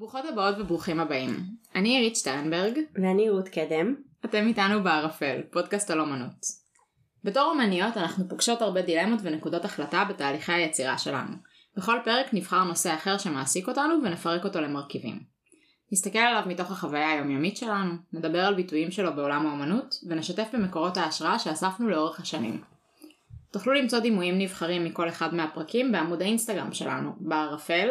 ברוכות הבאות וברוכים הבאים. אני עירית שטרנברג. ואני רות קדם. אתם איתנו בערפל, פודקאסט על אומנות. בתור אומניות אנחנו פוגשות הרבה דילמות ונקודות החלטה בתהליכי היצירה שלנו. בכל פרק נבחר נושא אחר שמעסיק אותנו ונפרק אותו למרכיבים. נסתכל עליו מתוך החוויה היומיומית שלנו, נדבר על ביטויים שלו בעולם האומנות, ונשתף במקורות ההשראה שאספנו לאורך השנים. תוכלו למצוא דימויים נבחרים מכל אחד מהפרקים בעמוד האינסטגרם שלנו, בערפל,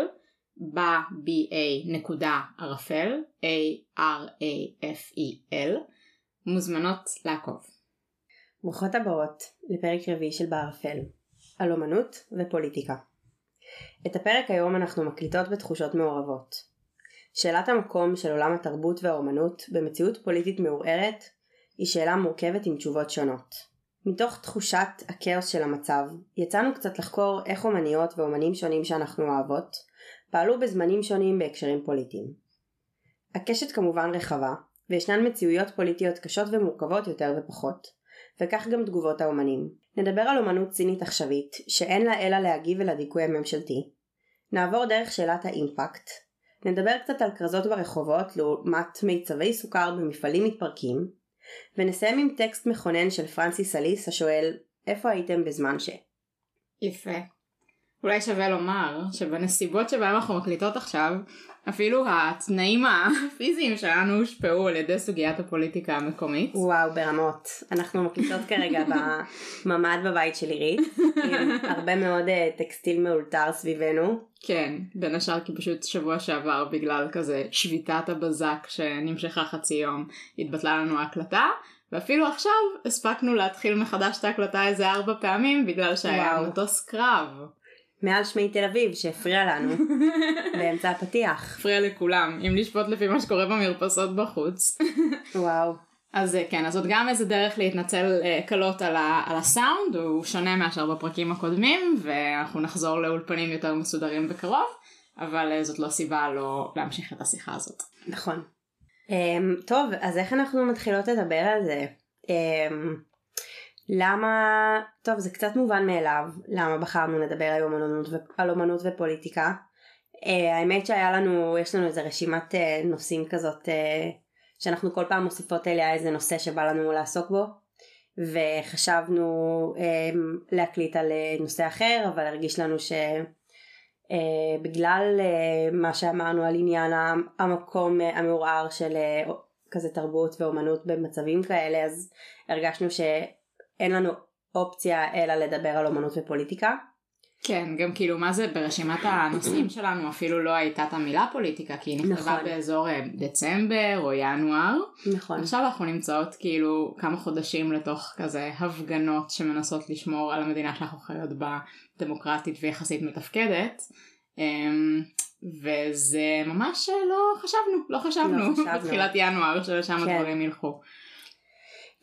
ב-ba נקודה ערפל, a-r-a-f-e-l, מוזמנות לעקוב. ברוכות הבאות לפרק רביעי של בערפל, על אומנות ופוליטיקה. את הפרק היום אנחנו מקליטות בתחושות מעורבות. שאלת המקום של עולם התרבות והאומנות במציאות פוליטית מעורערת היא שאלה מורכבת עם תשובות שונות. מתוך תחושת הכאוס של המצב, יצאנו קצת לחקור איך אומניות ואומנים שונים שאנחנו אוהבות, פעלו בזמנים שונים בהקשרים פוליטיים. הקשת כמובן רחבה, וישנן מציאויות פוליטיות קשות ומורכבות יותר ופחות, וכך גם תגובות האומנים. נדבר על אומנות צינית עכשווית, שאין לה אלא להגיב אל הדיכוי הממשלתי. נעבור דרך שאלת האימפקט. נדבר קצת על כרזות ברחובות לעומת מיצבי סוכר במפעלים מתפרקים, ונסיים עם טקסט מכונן של פרנסיס אליס השואל איפה הייתם בזמן ש... יפה. אולי שווה לומר שבנסיבות שבהם אנחנו מקליטות עכשיו, אפילו התנאים הפיזיים שלנו הושפעו על ידי סוגיית הפוליטיקה המקומית. וואו, ברמות. אנחנו מקליטות כרגע בממ"ד בבית של עירית, עם הרבה מאוד אה, טקסטיל מאולתר סביבנו. כן, בין השאר כי פשוט שבוע שעבר בגלל כזה שביתת הבזק שנמשכה חצי יום, התבטלה לנו ההקלטה. ואפילו עכשיו הספקנו להתחיל מחדש את ההקלטה איזה ארבע פעמים בגלל שהיה וואו. מטוס קרב. מעל שמי תל אביב שהפריע לנו באמצע הפתיח. הפריע לכולם, אם לשפוט לפי מה שקורה במרפסות בחוץ. וואו. אז אה, כן, אז זאת גם איזה דרך להתנצל uh, קלות על, ה, על הסאונד, הוא שונה מאשר בפרקים הקודמים, ואנחנו נחזור לאולפנים יותר מסודרים בקרוב, אבל uh, זאת לא סיבה לא להמשיך את השיחה הזאת. נכון. Um, טוב, אז איך אנחנו מתחילות לדבר על זה? Um, למה, טוב זה קצת מובן מאליו למה בחרנו לדבר היום על אומנות, על אומנות ופוליטיקה. Uh, האמת שהיה לנו, יש לנו איזה רשימת uh, נושאים כזאת uh, שאנחנו כל פעם מוסיפות אליה איזה נושא שבא לנו לעסוק בו וחשבנו uh, להקליט על uh, נושא אחר אבל הרגיש לנו שבגלל uh, מה שאמרנו על עניין המקום uh, המעורער של uh, כזה תרבות ואומנות במצבים כאלה אז הרגשנו ש... אין לנו אופציה אלא לדבר על אומנות ופוליטיקה. כן, גם כאילו מה זה ברשימת הנושאים שלנו אפילו לא הייתה את המילה פוליטיקה כי היא נכתבה נכון. באזור אה, דצמבר או ינואר. נכון. עכשיו אנחנו נמצאות כאילו כמה חודשים לתוך כזה הפגנות שמנסות לשמור על המדינה שאנחנו חיות בה דמוקרטית ויחסית מתפקדת. אמ, וזה ממש לא חשבנו, לא חשבנו, לא חשבנו. בתחילת ינואר שלשם כן. הדברים ילכו.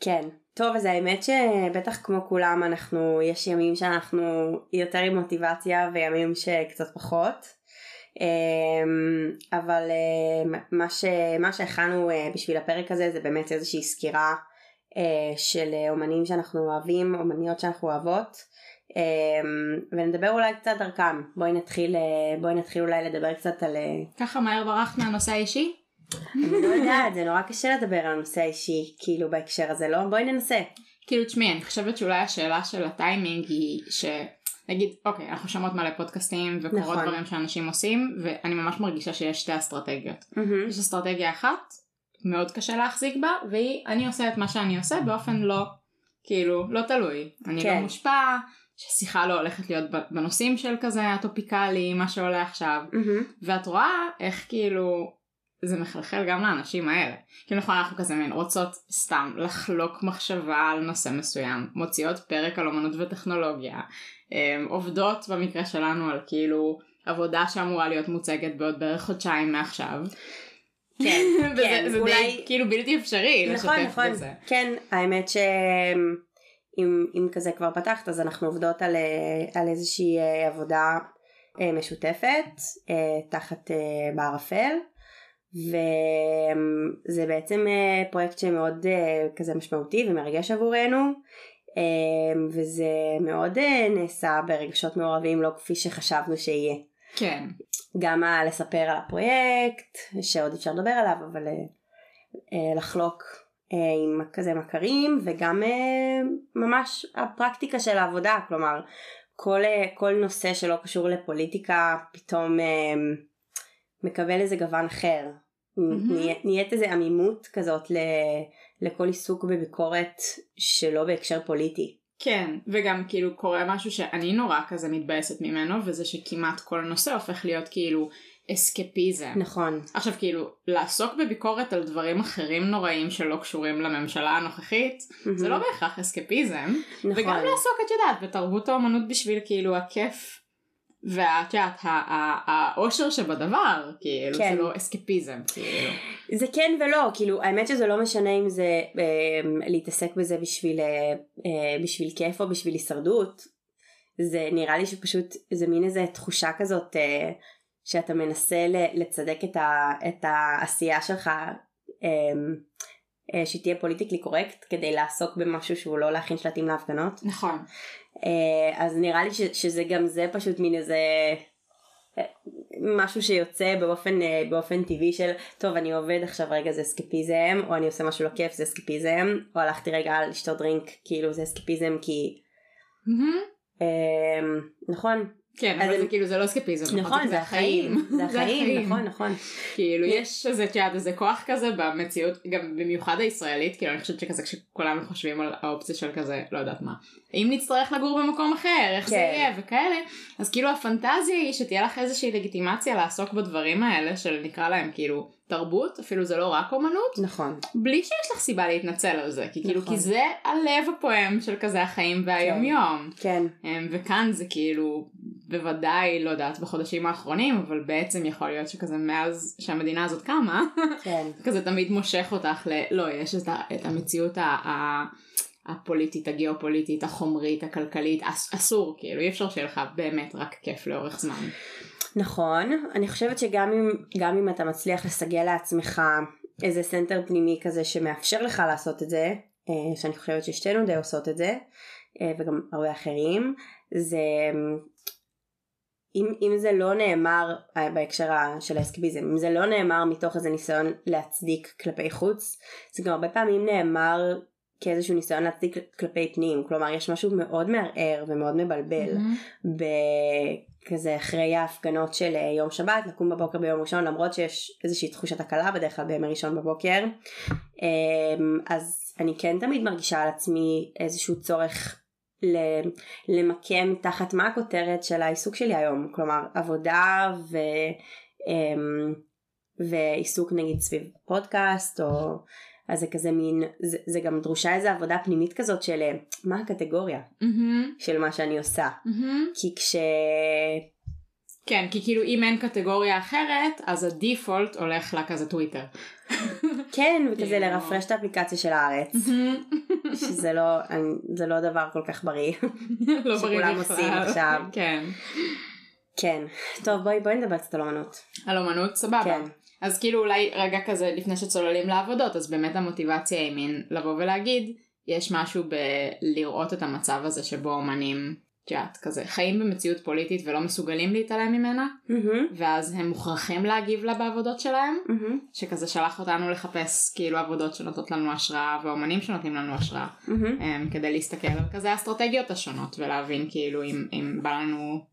כן, טוב אז האמת שבטח כמו כולם אנחנו יש ימים שאנחנו יותר עם מוטיבציה וימים שקצת פחות. אמ, אבל אה, מה, ש, מה שהכנו אה, בשביל הפרק הזה זה באמת איזושהי סקירה אה, של אומנים שאנחנו אוהבים אומניות שאנחנו אוהבות. אמ, ונדבר אולי קצת דרכם בואי נתחיל בואי נתחיל אולי לדבר קצת על ככה מהר ברחת מהנושא האישי אני לא יודעת, זה נורא קשה לדבר על הנושא האישי, כאילו בהקשר הזה, לא? בואי ננסה. כאילו תשמעי, אני חושבת שאולי השאלה של הטיימינג היא ש... נגיד, אוקיי, אנחנו שומעות מלא פודקאסטים וקורות נכון. דברים שאנשים עושים, ואני ממש מרגישה שיש שתי אסטרטגיות. Mm-hmm. יש אסטרטגיה אחת, מאוד קשה להחזיק בה, והיא, אני עושה את מה שאני עושה באופן לא, כאילו, לא תלוי. אני לא כן. לא מושפע, ששיחה לא הולכת להיות בנושאים של כזה הטופיקלי, מה שעולה עכשיו. Mm-hmm. ואת רואה איך כאילו, זה מחלחל גם לאנשים האלה. כאילו נכון אנחנו כזה מין רוצות סתם לחלוק מחשבה על נושא מסוים, מוציאות פרק על אמנות וטכנולוגיה, אמ, עובדות במקרה שלנו על כאילו עבודה שאמורה להיות מוצגת בעוד בערך חודשיים מעכשיו. כן, וזה, כן, זה אולי... די כאילו בלתי אפשרי נכון, לשתף נכון. בזה. כן, האמת שאם אם כזה כבר פתחת אז אנחנו עובדות על, אה, על איזושהי אה, עבודה אה, משותפת תחת בערפל. וזה בעצם אה, פרויקט שמאוד אה, כזה משמעותי ומרגש עבורנו אה, וזה מאוד נעשה ברגשות מעורבים לא כפי שחשבנו שיהיה. כן. גם לספר על הפרויקט, שעוד אפשר לדבר עליו, אבל לחלוק עם כזה מכרים, וגם ממש הפרקטיקה של העבודה, כלומר, כל, כל נושא שלא קשור לפוליטיקה פתאום מקבל איזה גוון אחר. Mm-hmm. נהיית איזה עמימות כזאת לכל עיסוק בביקורת שלא בהקשר פוליטי. כן, וגם כאילו קורה משהו שאני נורא כזה מתבאסת ממנו, וזה שכמעט כל נושא הופך להיות כאילו אסקפיזם. נכון. עכשיו כאילו, לעסוק בביקורת על דברים אחרים נוראים שלא קשורים לממשלה הנוכחית, mm-hmm. זה לא בהכרח אסקפיזם. נכון. וגם לעסוק, את יודעת, בתרבות האומנות בשביל כאילו הכיף. ואת יודעת, האושר שבדבר, כאילו, כן. זה לא אסקפיזם, כאילו. זה כן ולא, כאילו, האמת שזה לא משנה אם זה אה, להתעסק בזה בשביל, אה, אה, בשביל כיף או בשביל הישרדות. זה נראה לי שפשוט, זה מין איזה תחושה כזאת, אה, שאתה מנסה לצדק את, ה, את העשייה שלך, אה, אה, שתהיה פוליטיקלי קורקט, כדי לעסוק במשהו שהוא לא להכין שלטים להפגנות. נכון. אה, אז נראה לי ש, שזה גם זה פשוט מין איזה אה, משהו שיוצא באופן, אה, באופן טבעי של טוב אני עובד עכשיו רגע זה אסקפיזם או אני עושה משהו לא כיף זה אסקפיזם או הלכתי רגע לשתות דרינק כאילו זה אסקפיזם כי mm-hmm. נכון כן, אבל זה כאילו זה לא אסקפיזם, נכון, זה החיים, זה החיים, נכון, נכון. כאילו יש איזה, את יודעת, איזה כוח כזה במציאות, גם במיוחד הישראלית, כאילו אני חושבת שכזה כשכולנו חושבים על האופציה של כזה, לא יודעת מה, אם נצטרך לגור במקום אחר, איך זה כן. יהיה וכאלה, אז כאילו הפנטזיה היא שתהיה לך איזושהי לגיטימציה לעסוק בדברים האלה, של נקרא להם כאילו תרבות, אפילו זה לא רק אומנות, נכון, בלי שיש לך סיבה להתנצל על זה, כי כאילו, כי נכון. זה הלב הפועם של כזה החיים והיום יום, כן, אמ, וכאן זה כאילו, בוודאי, לא יודעת, בחודשים האחרונים, אבל בעצם יכול להיות שכזה מאז שהמדינה הזאת קמה, כן. כזה תמיד מושך אותך ל... לא, יש את, ה, את המציאות ה, ה, הפוליטית, הגיאופוליטית, החומרית, הכלכלית, אס, אסור, כאילו, אי אפשר שיהיה לך באמת רק כיף לאורך זמן. נכון, אני חושבת שגם אם, גם אם אתה מצליח לסגל לעצמך איזה center פנימי כזה שמאפשר לך לעשות את זה, אה, שאני חושבת ששתינו די עושות את זה, אה, וגם הרבה אחרים, זה אם, אם זה לא נאמר אה, בהקשר של האסקפיזם, אם זה לא נאמר מתוך איזה ניסיון להצדיק כלפי חוץ, זה גם הרבה פעמים נאמר כאיזשהו ניסיון להצדיק כלפי פנים, כלומר יש משהו מאוד מערער ומאוד מבלבל mm-hmm. בכזה אחרי ההפגנות של אה, יום שבת, לקום בבוקר ביום ראשון למרות שיש איזושהי תחושת הקלה בדרך כלל בימי ראשון בבוקר, אמ, אז אני כן תמיד מרגישה על עצמי איזשהו צורך למקם תחת מה הכותרת של העיסוק שלי היום, כלומר עבודה ו, אמ, ועיסוק נגיד סביב פודקאסט או אז זה כזה מין זה, זה גם דרושה איזה עבודה פנימית כזאת של מה הקטגוריה mm-hmm. של מה שאני עושה mm-hmm. כי כש... כן כי כאילו אם אין קטגוריה אחרת אז הדיפולט הולך לכזה טוויטר. כן וכזה כאילו. לרפרש את האפליקציה של הארץ שזה לא זה לא דבר כל כך בריא לא בריא שכולם עושים עכשיו כן כן טוב בואי בואי נדבר קצת על אומנות על אומנות סבבה כן. אז כאילו אולי רגע כזה לפני שצוללים לעבודות אז באמת המוטיבציה היא מין לבוא ולהגיד יש משהו בלראות את המצב הזה שבו אומנים את יודעת, כזה חיים במציאות פוליטית ולא מסוגלים להתעלם ממנה, mm-hmm. ואז הם מוכרחים להגיב לה בעבודות שלהם, mm-hmm. שכזה שלח אותנו לחפש כאילו עבודות שנותנות לנו השראה ואומנים שנותנים לנו השראה, mm-hmm. כדי להסתכל על כזה האסטרטגיות השונות ולהבין כאילו אם, אם בא לנו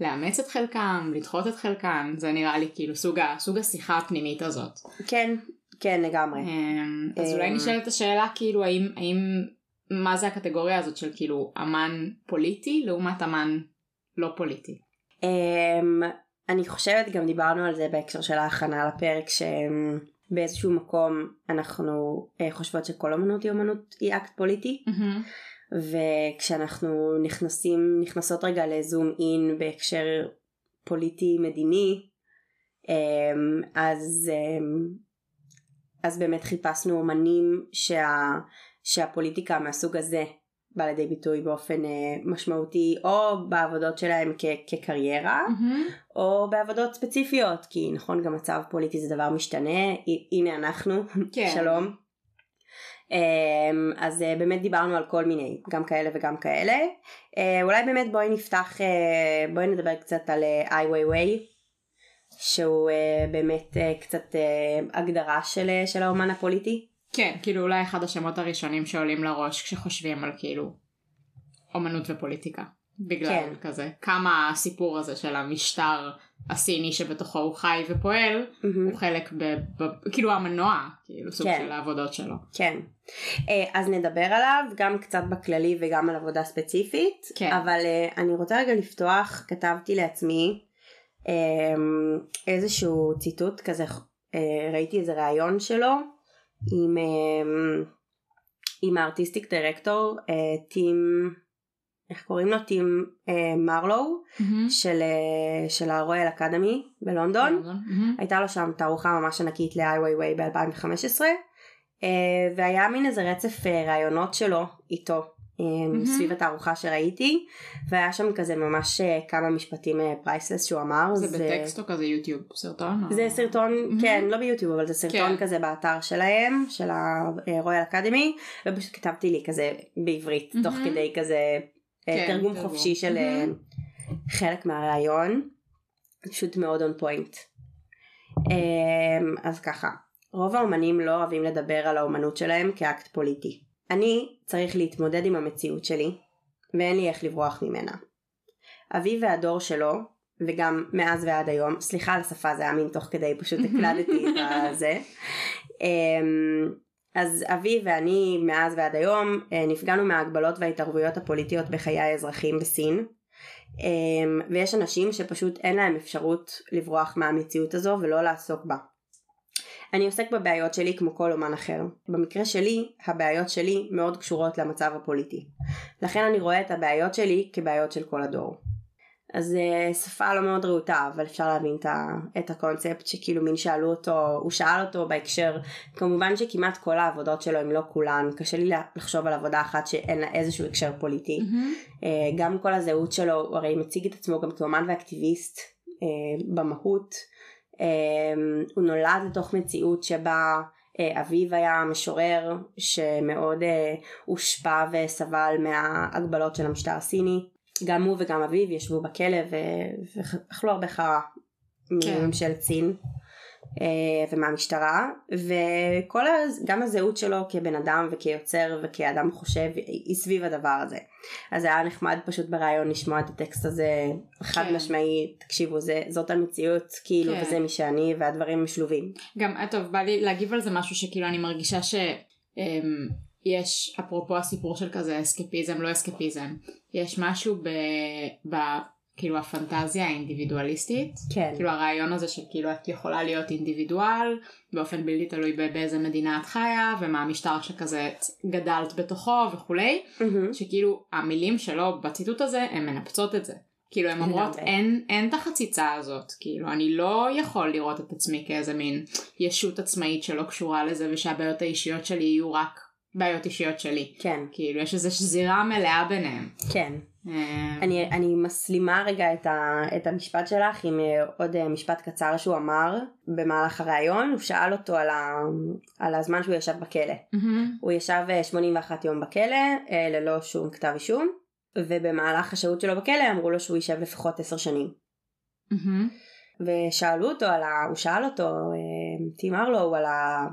לאמץ את חלקם, לדחות את חלקם, זה נראה לי כאילו סוג, סוג השיחה הפנימית הזאת. כן, כן לגמרי. Um, אז אולי נשאלת השאלה כאילו האם, האם מה זה הקטגוריה הזאת של כאילו אמן פוליטי לעומת אמן לא פוליטי? Um, אני חושבת גם דיברנו על זה בהקשר של ההכנה לפרק שבאיזשהו מקום אנחנו uh, חושבות שכל אמנות היא אמנות היא אקט פוליטי mm-hmm. וכשאנחנו נכנסים נכנסות רגע לזום אין בהקשר פוליטי מדיני um, אז um, אז באמת חיפשנו אמנים שה שהפוליטיקה מהסוג הזה בא לידי ביטוי באופן uh, משמעותי או בעבודות שלהם כ- כקריירה mm-hmm. או בעבודות ספציפיות כי נכון גם מצב פוליטי זה דבר משתנה הנה אנחנו כן. שלום אמ, אז אה, באמת דיברנו על כל מיני, גם כאלה וגם כאלה. אה, אולי באמת בואי נפתח, אה, בואי נדבר קצת על איי ווי ווי, שהוא באמת קצת הגדרה של, של האומן הפוליטי. כן, כאילו אולי אחד השמות הראשונים שעולים לראש כשחושבים על כאילו אומנות ופוליטיקה. בגלל כן. כזה כמה הסיפור הזה של המשטר הסיני שבתוכו הוא חי ופועל mm-hmm. הוא חלק ב, ב, כאילו המנוע כאילו סוג כן. של העבודות שלו. כן. אה, אז נדבר עליו גם קצת בכללי וגם על עבודה ספציפית כן. אבל אה, אני רוצה רגע לפתוח כתבתי לעצמי אמ, איזשהו ציטוט כזה אה, ראיתי איזה ראיון שלו עם אמ, עם ה artistic director טים איך קוראים לו? טים אה, מרלו mm-hmm. של, אה, של ה Royal Academy בלונדון. Mm-hmm. הייתה לו שם תערוכה ממש ענקית ל-Ai Weiwei ב-2015 אה, והיה מין איזה רצף אה, ראיונות שלו איתו mm-hmm. סביב התערוכה שראיתי והיה שם כזה ממש אה, כמה משפטים priceless שהוא אמר. זה, זה בטקסט או כזה יוטיוב סרטון? זה או... סרטון mm-hmm. כן לא ביוטיוב אבל זה סרטון כן. כזה באתר שלהם של ה Royal Academy ופשוט כתבתי לי כזה בעברית mm-hmm. תוך כדי כזה כן, תרגום חופשי של mm-hmm. חלק מהרעיון, פשוט מאוד און פוינט. אז ככה, רוב האומנים לא אוהבים לדבר על האומנות שלהם כאקט פוליטי. אני צריך להתמודד עם המציאות שלי, ואין לי איך לברוח ממנה. אבי והדור שלו, וגם מאז ועד היום, סליחה על השפה זה היה מין תוך כדי, פשוט הקלדתי את זה. אז אבי ואני מאז ועד היום אה, נפגענו מההגבלות וההתערבויות הפוליטיות בחיי האזרחים בסין אמ, ויש אנשים שפשוט אין להם אפשרות לברוח מהמציאות הזו ולא לעסוק בה. אני עוסק בבעיות שלי כמו כל אומן אחר. במקרה שלי, הבעיות שלי מאוד קשורות למצב הפוליטי. לכן אני רואה את הבעיות שלי כבעיות של כל הדור. אז uh, שפה לא מאוד רהוטה אבל אפשר להבין את, ה, את הקונספט שכאילו מין שאלו אותו הוא שאל אותו בהקשר כמובן שכמעט כל העבודות שלו אם לא כולן קשה לי לחשוב על עבודה אחת שאין לה איזשהו הקשר פוליטי. Mm-hmm. uh, גם כל הזהות שלו הוא הרי מציג את עצמו גם כאומן ואקטיביסט uh, במהות. הוא נולד לתוך מציאות שבה אביו היה משורר שמאוד הושפע וסבל מההגבלות של המשטר הסיני גם הוא וגם אביו ישבו בכלא ואכלו הרבה חרא כן. מממשלת סין אה, ומהמשטרה וכל הז... גם הזהות שלו כבן אדם וכיוצר וכאדם חושב היא סביב הדבר הזה אז היה נחמד פשוט בריאיון לשמוע את הטקסט הזה חד כן. משמעי תקשיבו זה זאת המציאות כאילו כן. וזה מי שאני והדברים משלובים. גם אה, טוב בא לי להגיב על זה משהו שכאילו אני מרגישה ש... יש אפרופו הסיפור של כזה אסקפיזם לא אסקפיזם יש משהו ב... ב... כאילו הפנטזיה האינדיבידואליסטית? כן. כאילו הרעיון הזה שכאילו את יכולה להיות אינדיבידואל באופן בלתי תלוי באיזה מדינה את חיה ומה המשטר שכזה גדלת בתוכו וכולי mm-hmm. שכאילו המילים שלו בציטוט הזה הן מנפצות את זה. כאילו הן אומרות אין, אין את החציצה הזאת כאילו אני לא יכול לראות את עצמי כאיזה מין ישות עצמאית שלא קשורה לזה ושהבעיות האישיות שלי יהיו רק בעיות אישיות שלי. כן. כאילו יש איזו שזירה מלאה ביניהם. כן. אה, אני, אני מסלימה רגע את, ה, את המשפט שלך עם אה, עוד אה, משפט קצר שהוא אמר במהלך הראיון, הוא שאל אותו על, ה, על הזמן שהוא ישב בכלא. Mm-hmm. הוא ישב 81 יום בכלא ללא שום כתב אישום, ובמהלך השהות שלו בכלא אמרו לו שהוא יישב לפחות 10 שנים. Mm-hmm. ושאלו אותו על ה... הוא שאל אותו, טים ארלו, על ה...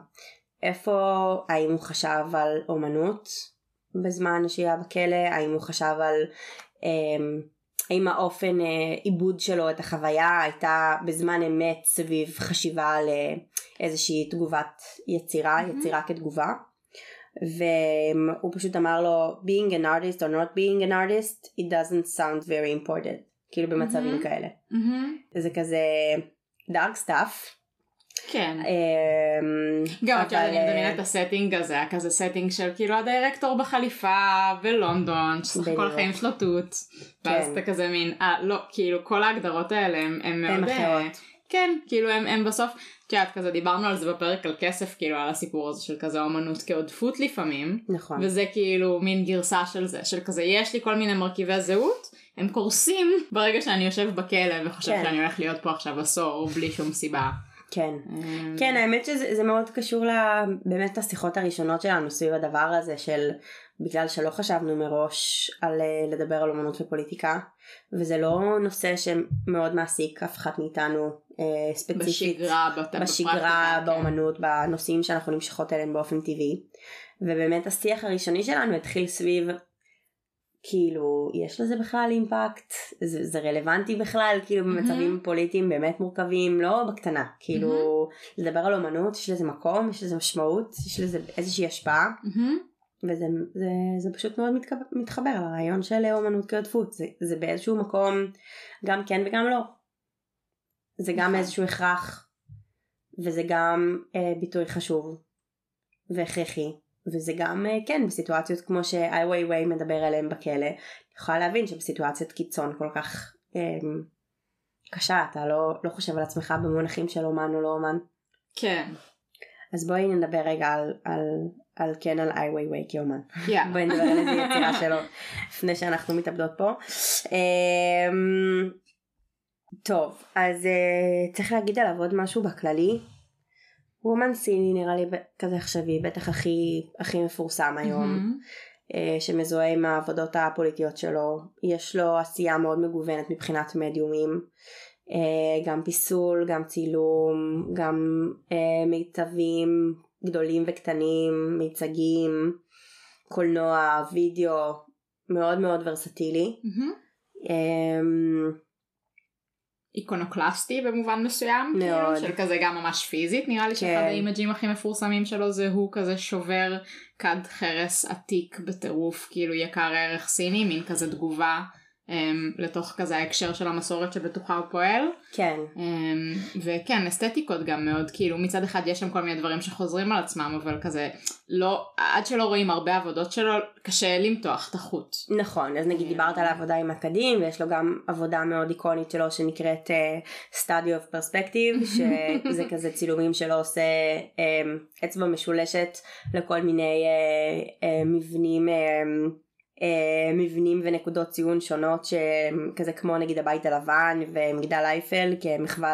איפה, האם הוא חשב על אומנות בזמן השהייה בכלא, האם הוא חשב על, אה, האם האופן אה, עיבוד שלו את החוויה הייתה בזמן אמת סביב חשיבה על איזושהי תגובת יצירה, mm-hmm. יצירה כתגובה. והוא פשוט אמר לו being an artist or not being an artist it doesn't sound very important כאילו במצבים mm-hmm. כאלה mm-hmm. זה כזה dark stuff כן. אמ, גם את יודעת, אני מדמיינת את ה setting הזה, כזה setting של כאילו הדירקטור בחליפה בלונדון, שסך הכל החיים שלו תות, ואז כן. אתה כזה מין, אה לא, כאילו כל ההגדרות האלה הם מאוד, אה, כן, כאילו הם בסוף, את יודעת, כזה דיברנו על זה בפרק על כסף, כאילו על הסיפור הזה של כזה אומנות כעודפות לפעמים, נכון, וזה כאילו מין גרסה של זה, של כזה יש לי כל מיני מרכיבי זהות, הם קורסים ברגע שאני יושב בכלא וחושב כן. שאני הולך להיות פה עכשיו עשור בלי שום סיבה. כן, כן האמת שזה מאוד קשור באמת לשיחות הראשונות שלנו סביב הדבר הזה של בגלל שלא חשבנו מראש על לדבר על אומנות ופוליטיקה וזה לא נושא שמאוד מעסיק אף אחד מאיתנו אה, ספציפית בשגרה, בת... בשגרה כן. באומנות, בנושאים שאנחנו נמשכות אליהם באופן טבעי. ובאמת השיח הראשוני שלנו התחיל סביב כאילו יש לזה בכלל אימפקט זה, זה רלוונטי בכלל כאילו mm-hmm. במצבים פוליטיים באמת מורכבים לא בקטנה כאילו mm-hmm. לדבר על אומנות יש לזה מקום יש לזה משמעות יש לזה איזושהי השפעה mm-hmm. וזה זה, זה פשוט מאוד מתחבר, מתחבר לרעיון של אומנות כעודפות זה, זה באיזשהו מקום גם כן וגם לא זה גם נכון. איזשהו הכרח וזה גם אה, ביטוי חשוב והכרחי וזה גם אה, כן בסיטואציות כמו שאיי ווי ווי מדבר עליהם בכלא אני יכולה להבין שבסיטואציית קיצון כל כך אה, קשה אתה לא, לא חושב על עצמך במונחים של אומן או לא אומן. כן. אז בואי נדבר רגע על, על, על כן על איי ווי ווי כאומן. Yeah. בואי נדבר על איזה יצירה שלו לפני שאנחנו מתאבדות פה. אה, טוב, אז uh, צריך להגיד עליו עוד משהו בכללי. הוא אומן סיני נראה לי כזה עכשווי, בטח הכי, הכי מפורסם היום, mm-hmm. שמזוהה עם העבודות הפוליטיות שלו. יש לו עשייה מאוד מגוונת מבחינת מדיומים. Uh, גם פיסול, גם צילום, גם uh, מיצבים גדולים וקטנים, מיצגים, קולנוע, וידאו, מאוד מאוד ורסטילי. Mm-hmm. איקונוקלסטי במובן מסוים, מאוד. כאילו, של כזה גם ממש פיזית, נראה לי כן. שאחד האימג'ים הכי מפורסמים שלו זה הוא כזה שובר כד חרס עתיק בטירוף, כאילו יקר ערך סיני, מין כזה תגובה לתוך כזה ההקשר של המסורת שבתוכה הוא פועל. כן. Um, וכן, אסתטיקות גם מאוד, כאילו מצד אחד יש שם כל מיני דברים שחוזרים על עצמם, אבל כזה, לא, עד שלא רואים הרבה עבודות שלו, קשה למתוח את החוט. נכון, אז נגיד דיברת על העבודה עם הקדים, ויש לו גם עבודה מאוד איקונית שלו שנקראת uh, Study of Perspective, שזה כזה צילומים שלו עושה um, אצבע משולשת לכל מיני uh, uh, מבנים. Uh, מבנים ונקודות ציון שונות שכזה כמו נגיד הבית הלבן ומגדל אייפל כמחווה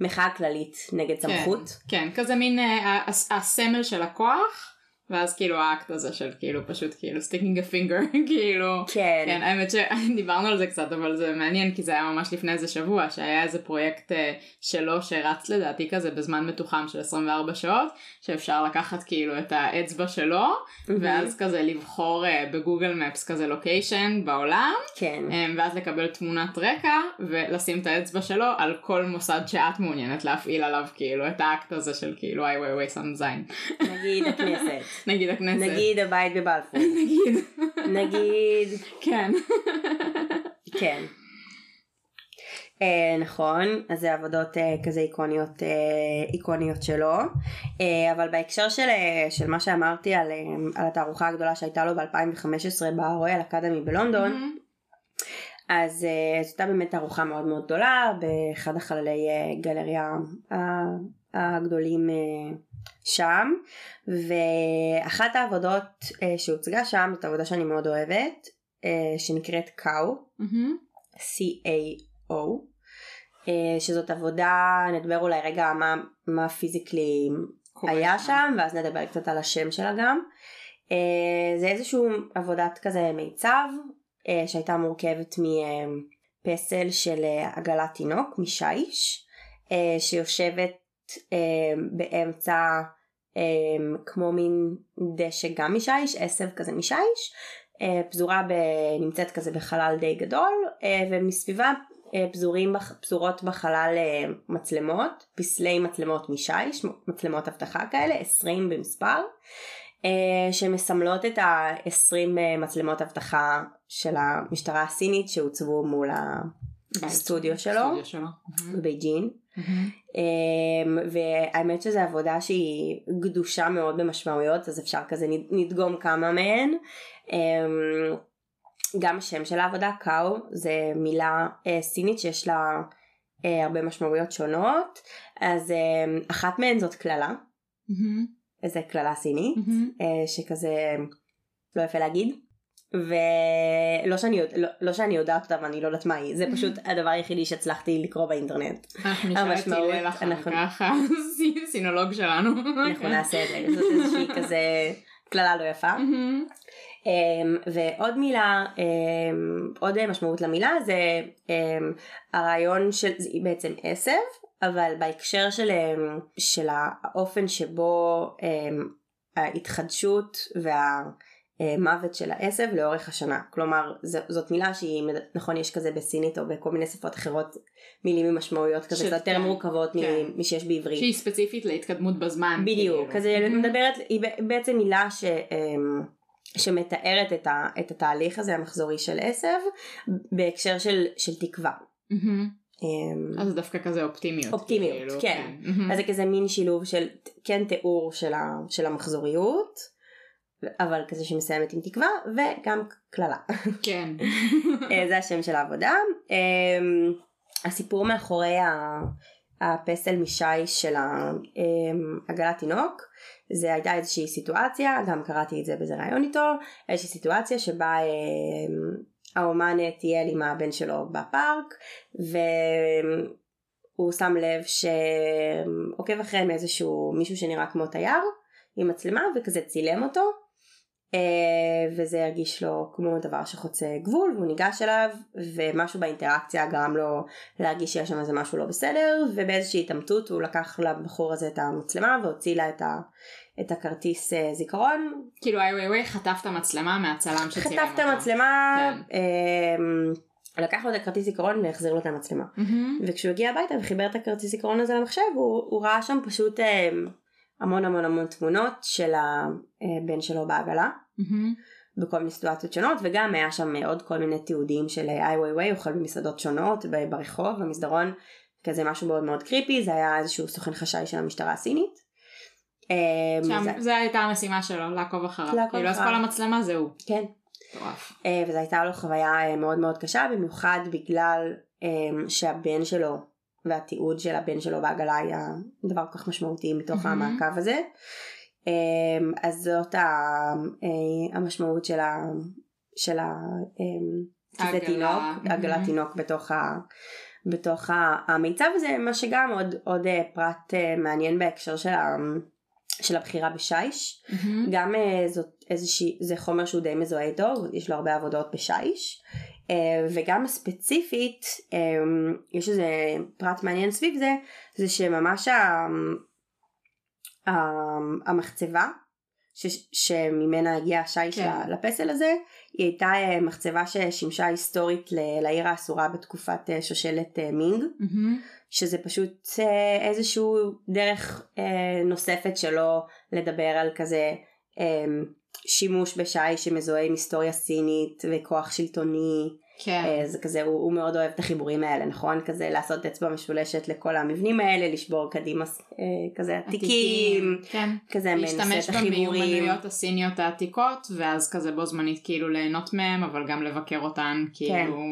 למחאה כללית נגד כן, סמכות. כן, כזה מין אה, הסמל של הכוח ואז כאילו האקט הזה של כאילו פשוט כאילו sticking a finger כאילו כן. כן האמת שדיברנו על זה קצת אבל זה מעניין כי זה היה ממש לפני איזה שבוע שהיה איזה פרויקט uh, שלו שרץ לדעתי כזה בזמן מתוחם של 24 שעות שאפשר לקחת כאילו את האצבע שלו mm-hmm. ואז כזה לבחור uh, בגוגל מפס כזה לוקיישן בעולם כן. um, ואז לקבל תמונת רקע ולשים את האצבע שלו על כל מוסד שאת מעוניינת להפעיל עליו כאילו את האקט הזה של כאילו איי ווי ווי סם זין. נגיד הכנסת. נגיד הכנסת. נגיד הבית בבלפור. נגיד. נגיד. כן. כן. Uh, נכון, אז זה עבודות uh, כזה איקוניות, uh, איקוניות שלו, uh, אבל בהקשר של, uh, של מה שאמרתי על, uh, על התערוכה הגדולה שהייתה לו ב-2015 ברויאל אקדמי בלונדון, mm-hmm. אז uh, זו הייתה באמת תערוכה מאוד מאוד גדולה באחד החללי uh, גלריה uh, הגדולים uh, שם ואחת העבודות uh, שהוצגה שם זאת עבודה שאני מאוד אוהבת uh, שנקראת קאו mm-hmm. C-A-O uh, שזאת עבודה נדבר אולי רגע מה, מה פיזיקלי היה שם ואז נדבר קצת על השם שלה גם uh, זה איזשהו עבודת כזה מיצב uh, שהייתה מורכבת מפסל של עגלת תינוק משיש uh, שיושבת באמצע um, כמו מין דשא גם משיש, עשב כזה משיש, uh, פזורה ב, נמצאת כזה בחלל די גדול uh, ומסביבה uh, פזורים, פזורות בחלל מצלמות, פסלי מצלמות משיש, מצלמות אבטחה כאלה, 20 במספר. שמסמלות את ה-20 uh, מצלמות אבטחה של המשטרה הסינית שהוצבו מול הסטודיו שלו, בבייג'ין. אמ, והאמת שזו עבודה שהיא גדושה מאוד במשמעויות אז אפשר כזה נדגום כמה מהן. אמ, גם השם של העבודה קאו זה מילה אה, סינית שיש לה אה, הרבה משמעויות שונות אז אמ, אחת מהן זאת קללה. איזה קללה סינית אה, שכזה לא יפה להגיד ולא שאני, לא, לא שאני יודעת אותה ואני לא יודעת מה היא, זה פשוט הדבר היחידי שהצלחתי לקרוא באינטרנט. אנחנו נשאר את הלל אחר כך, הסינולוג שלנו. אנחנו נעשה את זה, זאת איזושהי כזה קללה לא יפה. Um, ועוד מילה, um, עוד משמעות למילה זה um, הרעיון של, זה בעצם עשב, אבל בהקשר של, של האופן שבו um, ההתחדשות וה... מוות של העשב לאורך השנה. כלומר, זאת מילה שהיא, נכון, יש כזה בסינית או בכל מיני שפות אחרות מילים עם משמעויות כזה קצת יותר כן, מורכבות כן. משיש בעברית. שהיא ספציפית להתקדמות בזמן. בדיוק, כאילו. כזה מדברת, היא בעצם מילה ש... שמתארת את, ה, את התהליך הזה המחזורי של עשב בהקשר של, של תקווה. אז זה דווקא כזה אופטימיות. אופטימיות, כאילו, כן. כן. אז זה כזה מין שילוב של כן תיאור של, ה, של המחזוריות, אבל כזה שמסיימת עם תקווה, וגם קללה. כן. אה, זה השם של העבודה. אמ, הסיפור מאחורי הפסל משיש של עגלת תינוק זה הייתה איזושהי סיטואציה, גם קראתי את זה באיזה ראיון איתו, איזושהי סיטואציה שבה אה, האומן טייל עם הבן שלו בפארק והוא שם לב שעוקב אחריהם איזשהו מישהו שנראה כמו תייר עם מצלמה וכזה צילם אותו וזה הרגיש לו כמו דבר שחוצה גבול והוא ניגש אליו ומשהו באינטראקציה גרם לו להרגיש שיש שם איזה משהו לא בסדר ובאיזושהי התעמתות הוא לקח לבחור הזה את המצלמה והוציא לה את, ה, את הכרטיס אה, זיכרון. כאילו וואי וואי וואי חטף את המצלמה מהצלם שצילם אותו. חטף את המצלמה. כן. אמ, לקח לו את הכרטיס זיכרון והחזיר לו את המצלמה mm-hmm. וכשהוא הגיע הביתה וחיבר את הכרטיס זיכרון הזה למחשב הוא, הוא ראה שם פשוט אמ, המון המון המון תמונות של הבן שלו בעגלה mm-hmm. בכל מיני סיטואציות שונות וגם היה שם עוד כל מיני תיעודים של איי ווי ווי אוכל במסעדות שונות ברחוב במסדרון כזה משהו מאוד מאוד קריפי זה היה איזשהו סוכן חשאי של המשטרה הסינית. אמ, שם זה... זה הייתה המשימה שלו לעקוב אחריו כאילו אז כל המצלמה זהו. כן. אה, וזו הייתה לו חוויה אה, מאוד מאוד קשה במיוחד בגלל שהבן שלו והתיעוד של הבן שלו בעגלה היה דבר כל כך משמעותי מתוך mm-hmm. המעקב הזה. אמ, אז זאת אה, המשמעות של ה... של ה... אמ, תינוק, עגלת mm-hmm. תינוק בתוך ה... בתוך המיצב הזה, מה שגם עוד, עוד אה, פרט אה, מעניין בהקשר של, ה, של הבחירה בשיש, mm-hmm. גם זאת איזושהי, זה חומר שהוא די מזוהה איתו, יש לו הרבה עבודות בשיש, וגם ספציפית אה, יש איזה פרט מעניין סביב זה זה שממש המחצבה ש, שממנה הגיע השיש כן. לפסל הזה היא הייתה אה, מחצבה ששימשה היסטורית לעיר האסורה בתקופת שושלת מינג mm-hmm. שזה פשוט איזשהו דרך נוספת שלו לדבר על כזה שימוש בשי שמזוהה עם היסטוריה סינית וכוח שלטוני. כן. אה, זה כזה, הוא, הוא מאוד אוהב את החיבורים האלה, נכון? כזה לעשות אצבע משולשת לכל המבנים האלה, לשבור קדימה אה, כזה עתיקים, כן. כזה להשתמש במיומנויות הסיניות העתיקות, ואז כזה בו זמנית כאילו ליהנות מהם, אבל גם לבקר אותן, כאילו,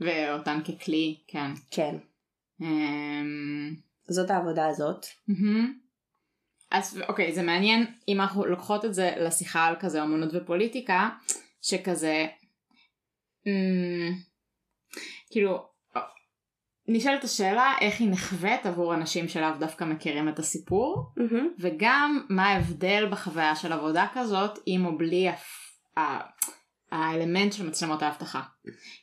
כן. ואותן ככלי, כן. כן. Um... זאת העבודה הזאת. Mm-hmm. אז אוקיי זה מעניין אם אנחנו לוקחות את זה לשיחה על כזה אמנות ופוליטיקה שכזה אמ, כאילו נשאלת השאלה איך היא נחווית עבור אנשים שלאו דווקא מכירים את הסיפור mm-hmm. וגם מה ההבדל בחוויה של עבודה כזאת עם או בלי הפ... האלמנט של מצלמות האבטחה.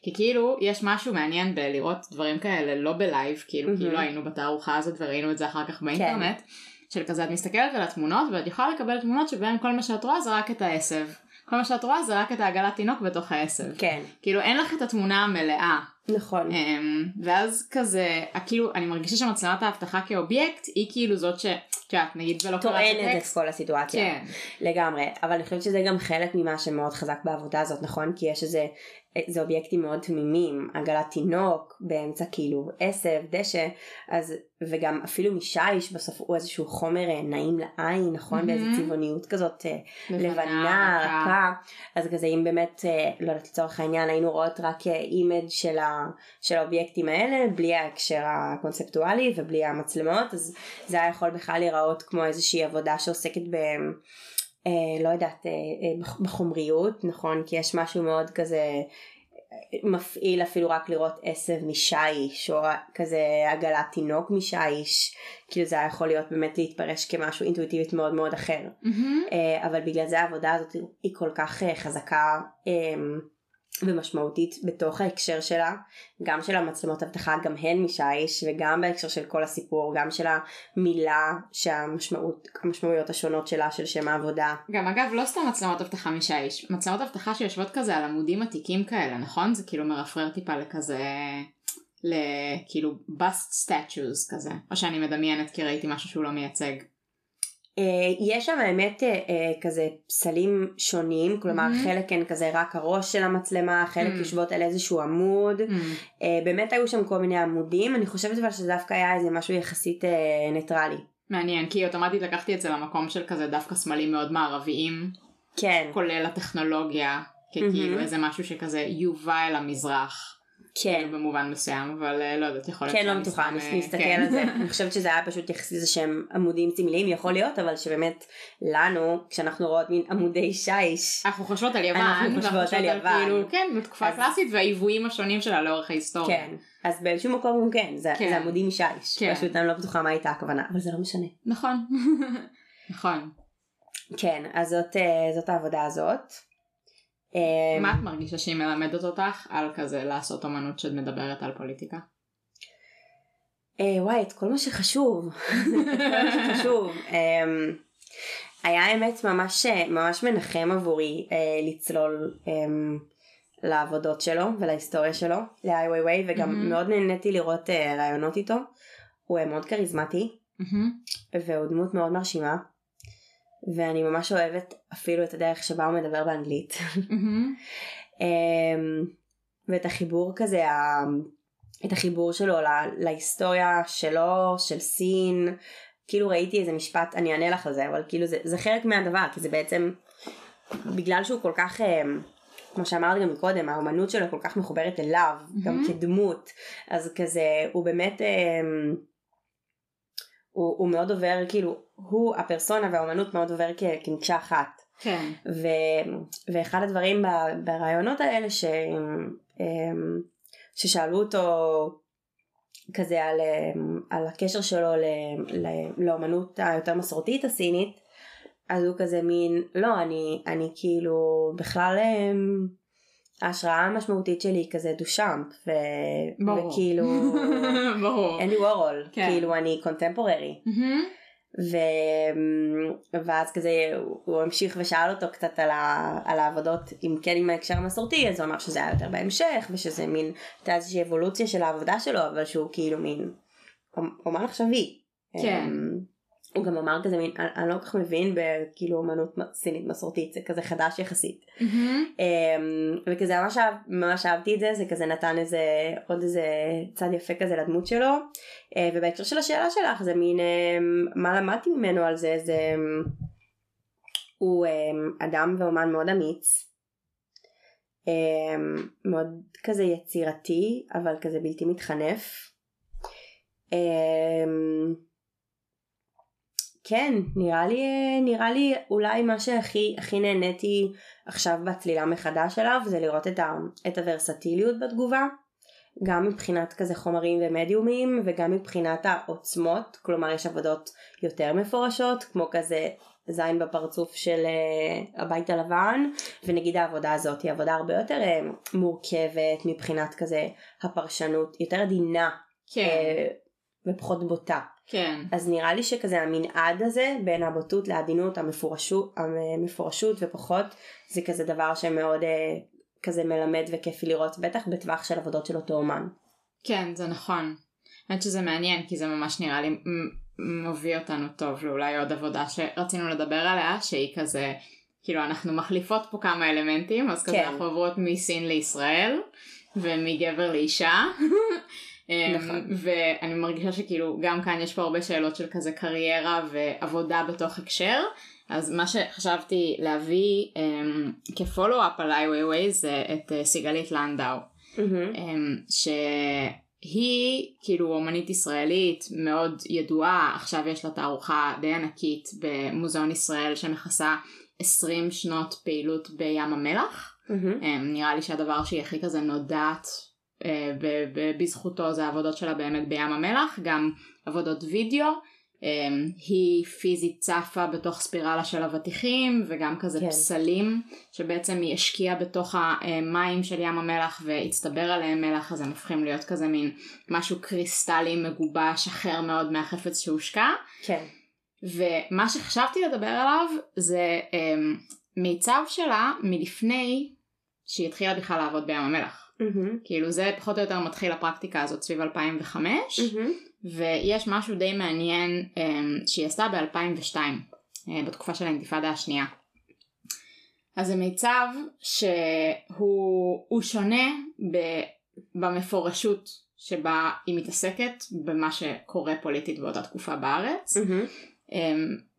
כי כאילו יש משהו מעניין בלראות דברים כאלה לא בלייב כאילו mm-hmm. כאילו היינו בתערוכה הזאת וראינו את זה אחר כך באינטרנט. כן. של כזה את מסתכלת על התמונות ואת יכולה לקבל תמונות שבהן כל מה שאת רואה זה רק את העשב. כל מה שאת רואה זה רק את העגלת תינוק בתוך העשב. כן. כאילו אין לך את התמונה המלאה. נכון. Um, ואז כזה, כאילו אני מרגישה שמצלמת האבטחה כאובייקט היא כאילו זאת ש... את יודעת, נגיד ולא קראת את טוענת את כל הסיטואציה. כן. לגמרי. אבל אני חושבת שזה גם חלק ממה שמאוד חזק בעבודה הזאת, נכון? כי יש איזה זה אובייקטים מאוד תמימים, עגלת תינוק באמצע כאילו עשב, דשא, אז וגם אפילו שיש בסוף הוא איזשהו חומר אה, נעים לעין, נכון? Mm-hmm. באיזו צבעוניות כזאת אה, לבנה, רכה, אז כזה אם באמת, אה, לא יודעת לצורך העניין היינו רואות רק image של, ה, של האובייקטים האלה, בלי ההקשר הקונספטואלי ובלי המצלמות, אז זה היה יכול בכלל להיראות כמו איזושהי עבודה שעוסקת ב... אה, לא יודעת, אה, אה, בחומריות, נכון? כי יש משהו מאוד כזה אה, מפעיל אפילו רק לראות עשב משיש, או כזה עגלת תינוק משיש, כאילו זה היה יכול להיות באמת להתפרש כמשהו אינטואיטיבית מאוד מאוד אחר. Mm-hmm. אה, אבל בגלל זה העבודה הזאת היא כל כך אה, חזקה. ומשמעותית בתוך ההקשר שלה, גם של המצלמות אבטחה, גם הן משיש, וגם בהקשר של כל הסיפור, גם של המילה, שהמשמעות, המשמעויות השונות שלה, של שם העבודה. גם אגב, לא סתם מצלמות אבטחה משיש, מצלמות אבטחה שיושבות כזה על עמודים עתיקים כאלה, נכון? זה כאילו מרפרר טיפה לכזה, לכאילו bust statues כזה, או שאני מדמיינת כי ראיתי משהו שהוא לא מייצג. אה, יש שם האמת אה, אה, כזה פסלים שונים, כלומר mm-hmm. חלק הן כזה רק הראש של המצלמה, חלק mm-hmm. יושבות על איזשהו עמוד, mm-hmm. באמת היו שם כל מיני עמודים, אני חושבת אבל שזה דווקא היה איזה משהו יחסית ניטרלי. מעניין, כי אוטומטית לקחתי את זה למקום של כזה דווקא סמלים מאוד מערביים, כן, כולל הטכנולוגיה, כאילו mm-hmm. איזה משהו שכזה יובא אל המזרח. כן. במובן מסוים, אבל אה, לא יודעת, יכול להיות כן, לא בטוחה, נסתכל כן. על זה. אני חושבת שזה היה פשוט יחסית איזה שהם עמודים סמליים, יכול להיות, אבל שבאמת לנו, כשאנחנו רואות מין עמודי שיש. אנחנו חושבות על יוון. אנחנו חושבות על יוון. כאילו, כן, בתקופה קלאסית והעיוויים השונים שלה לאורך ההיסטוריה. כן. אז באיזשהו מקום הוא כן, זה, כן. זה עמודים משיש. כן. פשוט אני לא בטוחה מה הייתה הכוונה, אבל זה לא משנה. נכון. נכון. כן, אז זאת, אה, זאת העבודה הזאת. אמ, מה את מרגישה שהיא מלמדת אותך על כזה לעשות אמנות שאת מדברת על פוליטיקה? אה, וואי, את כל מה שחשוב. את כל מה שחשוב. אמ, היה האמת ממש, ממש מנחם עבורי אה, לצלול אמ, לעבודות שלו ולהיסטוריה שלו, לאי ווי ווי, וגם mm-hmm. מאוד נהניתי לראות אה, רעיונות איתו. הוא מאוד כריזמטי, mm-hmm. והוא דמות מאוד מרשימה. ואני ממש אוהבת אפילו את הדרך שבה הוא מדבר באנגלית. אמ, ואת החיבור כזה, את החיבור שלו לה, להיסטוריה שלו, של סין. כאילו ראיתי איזה משפט, אני אענה לך על זה, אבל כאילו זה, זה חלק מהדבר, כי זה בעצם, בגלל שהוא כל כך, אמ, כמו שאמרתי גם קודם, האומנות שלו כל כך מחוברת אליו, mm-hmm. גם כדמות, אז כזה, הוא באמת, אמ, הוא, הוא מאוד עובר כאילו הוא הפרסונה והאומנות מאוד עובר כ, כמקשה אחת. כן. ו, ואחד הדברים ב, ברעיונות האלה ש, ששאלו אותו כזה על, על הקשר שלו ל, ל, לאומנות היותר מסורתית הסינית אז הוא כזה מין לא אני אני כאילו בכלל ההשראה המשמעותית שלי היא כזה דושאמפ ו... ברור. וכאילו ברור. אנדי וורול כן. כאילו אני קונטמפוררי. Mm-hmm. ו... ואז כזה הוא המשיך ושאל אותו קצת על, ה... על העבודות אם כן עם ההקשר המסורתי אז הוא אמר שזה היה יותר בהמשך ושזה מין הייתה איזושהי אבולוציה של העבודה שלו אבל שהוא כאילו מין אומן עכשווי. כן. אמ, הוא גם אמר כזה מין אני, אני לא כל כך מבין בכאילו אמנות סינית מסורתית זה כזה חדש יחסית mm-hmm. וכזה ממש, אהב, ממש אהבתי את זה זה כזה נתן איזה עוד איזה צד יפה כזה לדמות שלו אה, ובהקשר של השאלה שלך זה מין אמ, מה למדתי ממנו על זה זה הוא אדם ואומן מאוד אמיץ מאוד כזה יצירתי אבל כזה בלתי מתחנף. כן, נראה לי, נראה לי אולי מה שהכי הכי נהניתי עכשיו בצלילה מחדש אליו זה לראות את, ה, את הוורסטיליות בתגובה, גם מבחינת כזה חומרים ומדיומים וגם מבחינת העוצמות, כלומר יש עבודות יותר מפורשות כמו כזה זין בפרצוף של uh, הבית הלבן ונגיד העבודה הזאת היא עבודה הרבה יותר uh, מורכבת מבחינת כזה הפרשנות יותר עדינה כן. uh, ופחות בוטה. כן. אז נראה לי שכזה המנעד הזה בין הבוטות לעדינות המפורשות, המפורשות ופחות זה כזה דבר שמאוד אה, כזה מלמד וכיפי לראות בטח בטווח של עבודות של אותו אומן. כן זה נכון. האמת שזה מעניין כי זה ממש נראה לי מביא אותנו טוב לאולי עוד עבודה שרצינו לדבר עליה שהיא כזה כאילו אנחנו מחליפות פה כמה אלמנטים אז כזה כן. אנחנו עוברות מסין לישראל ומגבר לאישה נכון. ואני מרגישה שכאילו גם כאן יש פה הרבה שאלות של כזה קריירה ועבודה בתוך הקשר. אז מה שחשבתי להביא um, כפולו-אפ על איי ווי ווי זה את uh, סיגלית לנדאו. Mm-hmm. Um, היא כאילו אומנית ישראלית מאוד ידועה, עכשיו יש לה תערוכה די ענקית במוזיאון ישראל שמכסה 20 שנות פעילות בים המלח. Mm-hmm. נראה לי שהדבר שהיא הכי כזה נודעת בזכותו זה העבודות שלה באמת בים המלח, גם עבודות וידאו. Um, היא פיזית צפה בתוך ספירלה של אבטיחים וגם כזה כן. פסלים שבעצם היא השקיעה בתוך המים של ים המלח והצטבר עליהם מלח אז הם הופכים להיות כזה מין משהו קריסטלי מגובש אחר מאוד מהחפץ שהושקע. כן. ומה שחשבתי לדבר עליו זה um, מיצב שלה מלפני שהיא התחילה בכלל לעבוד בים המלח. Mm-hmm. כאילו זה פחות או יותר מתחיל הפרקטיקה הזאת סביב 2005 mm-hmm. ויש משהו די מעניין um, שהיא עשתה ב-2002 uh, בתקופה של האינתיפאדה השנייה. אז זה מיצב שהוא שונה ב, במפורשות שבה היא מתעסקת במה שקורה פוליטית באותה תקופה בארץ. Mm-hmm. Um,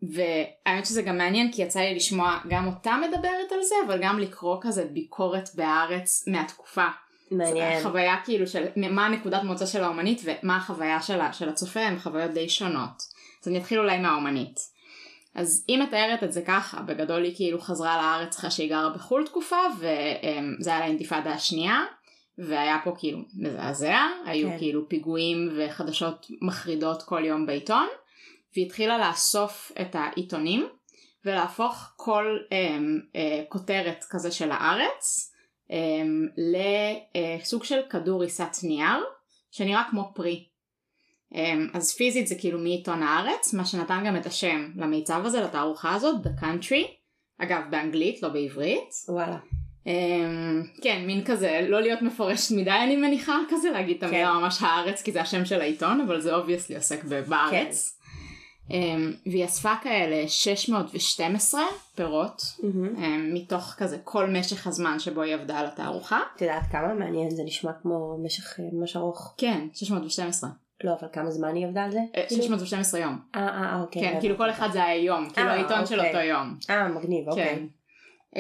והאמת שזה גם מעניין כי יצא לי לשמוע גם אותה מדברת על זה אבל גם לקרוא כזה ביקורת בארץ מהתקופה. מעניין. חוויה כאילו של מה הנקודת מוצא של האומנית ומה החוויה שלה של הצופה הם חוויות די שונות. אז אני אתחיל אולי מהאומנית. אז היא מתארת את זה ככה בגדול היא כאילו חזרה לארץ אחרי שהיא גרה בחו"ל תקופה וזה היה לאינתיפאדה השנייה והיה פה כאילו מזעזע היו כן. כאילו פיגועים וחדשות מחרידות כל יום בעיתון. והיא התחילה לאסוף את העיתונים ולהפוך כל um, uh, כותרת כזה של הארץ לסוג של כדור עיסת נייר שנראה כמו פרי. Um, אז פיזית זה כאילו מעיתון הארץ, מה שנתן גם את השם למיצב הזה, לתערוכה הזאת, The Country, אגב באנגלית, לא בעברית. וואלה. Um, כן, מין כזה, לא להיות מפורשת מדי אני מניחה, כזה להגיד את המילה כן. ממש הארץ כי זה השם של העיתון, אבל זה obviously עוסק בארץ. Um, והיא אספה כאלה 612 פירות mm-hmm. מתוך כזה כל משך הזמן שבו היא עבדה על התערוכה. את יודעת כמה מעניין זה נשמע כמו משך ממש ארוך. כן 612. לא אבל כמה זמן היא עבדה על זה? 612 יום. אה אה אוקיי. כן כאילו כל אחד זה היה יום כאילו העיתון של אותו יום. אה מגניב אוקיי. כן. Um,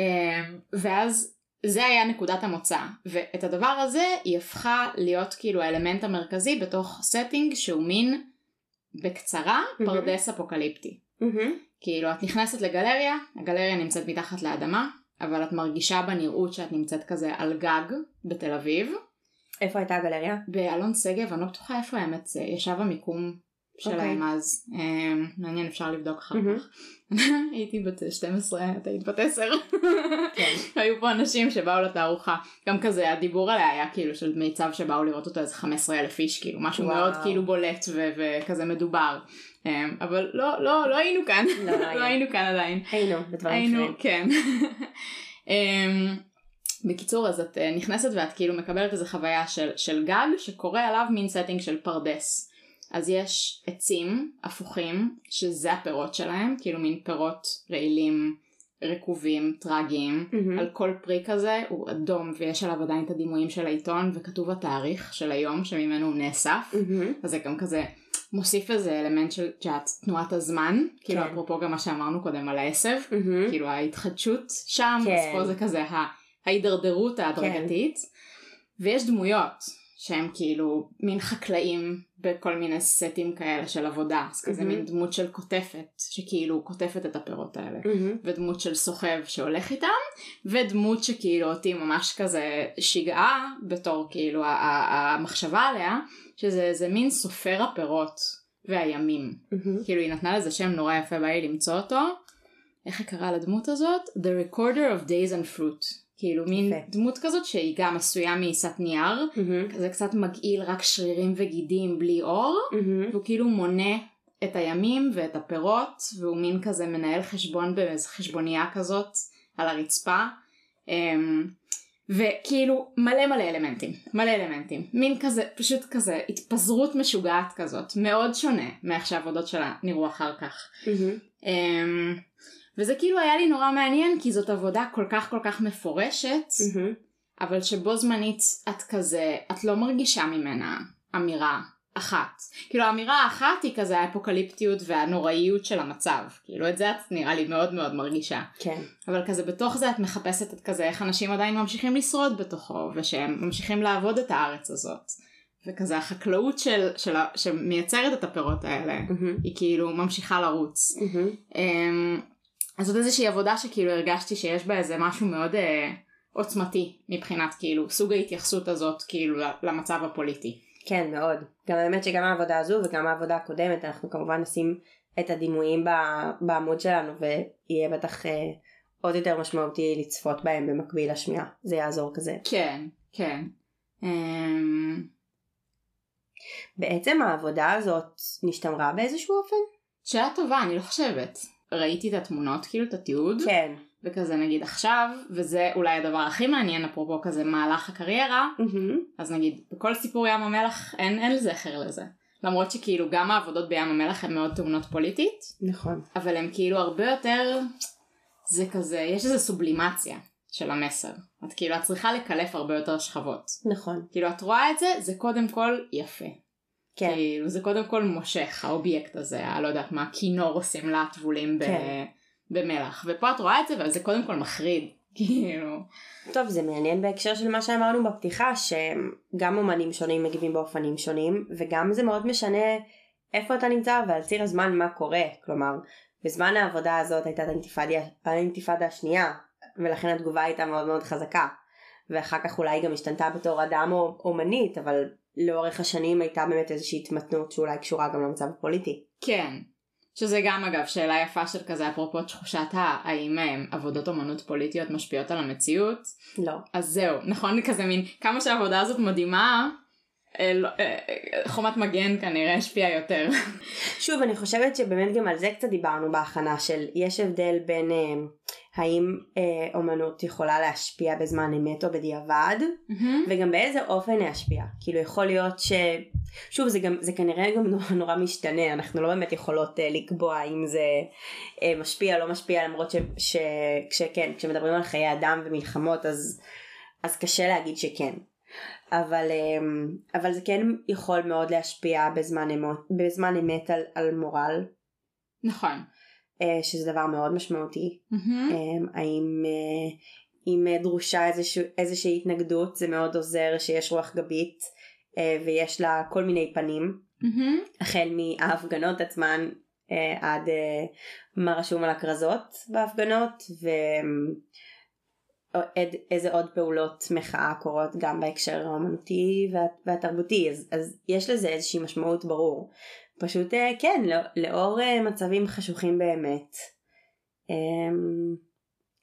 ואז זה היה נקודת המוצא ואת הדבר הזה היא הפכה להיות כאילו האלמנט המרכזי בתוך setting שהוא מין בקצרה mm-hmm. פרדס אפוקליפטי. Mm-hmm. כאילו את נכנסת לגלריה, הגלריה נמצאת מתחת לאדמה, אבל את מרגישה בנראות שאת נמצאת כזה על גג בתל אביב. איפה הייתה הגלריה? באלון שגב, אני לא בטוחה איפה האמת ישב המיקום שלהם okay. אז. Um, מעניין אפשר לבדוק אחר. כך. הייתי בת 12, את היית בת 10. כן. היו פה אנשים שבאו לתערוכה. גם כזה הדיבור עליה היה כאילו של מיצב שבאו לראות אותו איזה 15 אלף איש כאילו משהו וואו. מאוד כאילו בולט וכזה מדובר. Um, אבל לא, לא, לא היינו כאן. לא, לא, לא היינו כאן עדיין. היינו בדברים אחרים. כן. um, בקיצור אז את uh, נכנסת ואת כאילו מקבלת איזה חוויה של, של גג שקורה עליו מין setting של פרדס. אז יש עצים הפוכים שזה הפירות שלהם כאילו מין פירות רעילים רקובים טרגיים mm-hmm. על כל פרי כזה הוא אדום ויש עליו עדיין את הדימויים של העיתון וכתוב התאריך של היום שממנו הוא נאסף mm-hmm. אז זה גם כזה מוסיף איזה אלמנט של תנועת הזמן כאילו, כן. כאילו אפרופו גם מה שאמרנו קודם על העשב mm-hmm. כאילו ההתחדשות שם כן. אז פה זה כזה ההידרדרות ההדרגתית כן. ויש דמויות שהם כאילו מין חקלאים בכל מיני סטים כאלה של עבודה אז כזה mm-hmm. מין דמות של קוטפת שכאילו קוטפת את הפירות האלה mm-hmm. ודמות של סוחב שהולך איתם ודמות שכאילו אותי ממש כזה שיגעה בתור כאילו המחשבה עליה שזה איזה מין סופר הפירות והימים mm-hmm. כאילו היא נתנה לזה שם נורא יפה בא לי למצוא אותו איך היא קראה לדמות הזאת? The Recorder of Days and Fruit כאילו מין יפה. דמות כזאת שהיא גם עשויה מעיסת נייר, mm-hmm. כזה קצת מגעיל רק שרירים וגידים בלי אור, mm-hmm. והוא כאילו מונה את הימים ואת הפירות, והוא מין כזה מנהל חשבון באיזה חשבונייה כזאת על הרצפה. אמ, וכאילו מלא מלא אלמנטים, מלא אלמנטים, מין כזה, פשוט כזה התפזרות משוגעת כזאת, מאוד שונה מאיך שהעבודות שלה נראו אחר כך. Mm-hmm. וזה כאילו היה לי נורא מעניין כי זאת עבודה כל כך כל כך מפורשת mm-hmm. אבל שבו זמנית את כזה את לא מרגישה ממנה אמירה אחת כאילו האמירה האחת היא כזה האפוקליפטיות והנוראיות של המצב כאילו את זה את נראה לי מאוד מאוד מרגישה כן אבל כזה בתוך זה את מחפשת את כזה איך אנשים עדיין ממשיכים לשרוד בתוכו ושהם ממשיכים לעבוד את הארץ הזאת וכזה החקלאות של, של, שמייצרת את הפירות האלה mm-hmm. היא כאילו ממשיכה לרוץ. Mm-hmm. אז זאת איזושהי עבודה שכאילו הרגשתי שיש בה איזה משהו מאוד אה, עוצמתי מבחינת כאילו סוג ההתייחסות הזאת כאילו למצב הפוליטי. כן מאוד. גם האמת שגם העבודה הזו וגם העבודה הקודמת אנחנו כמובן נשים את הדימויים בעמוד שלנו ויהיה בטח אה, עוד יותר משמעותי לצפות בהם במקביל לשמיעה. זה יעזור כזה. כן, כן. אמ, בעצם העבודה הזאת נשתמרה באיזשהו אופן? שאלה טובה, אני לא חושבת. ראיתי את התמונות, כאילו את התיעוד. כן. וכזה נגיד עכשיו, וזה אולי הדבר הכי מעניין אפרופו כזה מהלך הקריירה, mm-hmm. אז נגיד בכל סיפור ים המלח אין, אין זכר לזה. למרות שכאילו גם העבודות בים המלח הן מאוד טעונות פוליטית. נכון. אבל הן כאילו הרבה יותר, זה כזה, יש איזה סובלימציה של המסר. את כאילו את צריכה לקלף הרבה יותר שכבות. נכון. כאילו את רואה את זה, זה קודם כל יפה. כן. כאילו זה קודם כל מושך האובייקט הזה, הלא יודעת מה, כינור עושים לה טבולים כן. במלח. ופה את רואה את זה וזה קודם כל מחריד. כאילו. טוב זה מעניין בהקשר של מה שאמרנו בפתיחה שגם אומנים שונים מגיבים באופנים שונים וגם זה מאוד משנה איפה אתה נמצא ועל ציר הזמן מה קורה כלומר בזמן העבודה הזאת הייתה האינתיפאדה השנייה ולכן התגובה הייתה מאוד מאוד חזקה ואחר כך אולי גם השתנתה בתור אדם או אומנית אבל לאורך השנים הייתה באמת איזושהי התמתנות שאולי קשורה גם למצב הפוליטי. כן. שזה גם אגב שאלה יפה של כזה אפרופו תחושת האם אה, עבודות אומנות פוליטיות משפיעות על המציאות. לא. אז זהו, נכון כזה מין כמה שהעבודה הזאת מדהימה, חומת מגן כנראה השפיעה יותר. שוב אני חושבת שבאמת גם על זה קצת דיברנו בהכנה של יש הבדל בין האם אה, אומנות יכולה להשפיע בזמן אמת או בדיעבד mm-hmm. וגם באיזה אופן להשפיע כאילו יכול להיות ש... שוב זה גם זה כנראה גם נורא, נורא משתנה אנחנו לא באמת יכולות אה, לקבוע אם זה אה, משפיע לא משפיע למרות ש... ש... כשכן כשמדברים על חיי אדם ומלחמות אז אז קשה להגיד שכן אבל אה, אבל זה כן יכול מאוד להשפיע בזמן אמת, בזמן אמת על, על מורל. נכון. אה, שזה דבר מאוד משמעותי. Mm-hmm. האם אה, אם דרושה איזושה, איזושהי התנגדות זה מאוד עוזר שיש רוח גבית ויש לה כל מיני פנים. Mm-hmm. החל מההפגנות עצמן עד מה רשום על הכרזות בהפגנות ואיזה עוד פעולות מחאה קורות גם בהקשר האמנותי והתרבותי אז, אז יש לזה איזושהי משמעות ברור פשוט אה, כן לא, לאור אה, מצבים חשוכים באמת אמ,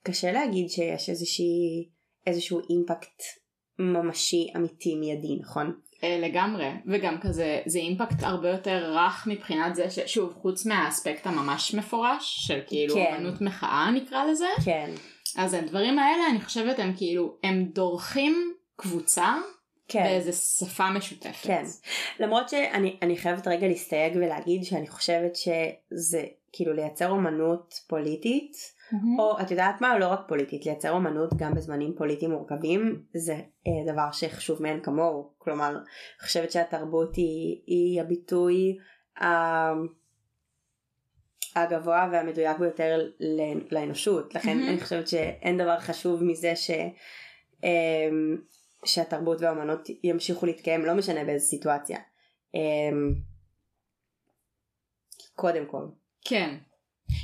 קשה להגיד שיש איזושהי, איזשהו אימפקט ממשי אמיתי מיידי נכון? אה, לגמרי וגם כזה זה אימפקט הרבה יותר רך מבחינת זה ששוב חוץ מהאספקט הממש מפורש של כאילו כן. אמנות מחאה נקרא לזה כן אז הדברים האלה אני חושבת הם כאילו הם דורכים קבוצה כן. באיזה שפה משותפת. כן. למרות שאני חייבת רגע להסתייג ולהגיד שאני חושבת שזה כאילו לייצר אומנות פוליטית, mm-hmm. או את יודעת מה? לא רק פוליטית, לייצר אומנות גם בזמנים פוליטיים מורכבים זה אה, דבר שחשוב מאין כמוהו. כלומר, אני חושבת שהתרבות היא, היא הביטוי אה, הגבוה והמדויק ביותר לאנושות. לכן mm-hmm. אני חושבת שאין דבר חשוב מזה ש... אה, שהתרבות והאמנות ימשיכו להתקיים לא משנה באיזה סיטואציה. אמ, קודם כל. כן.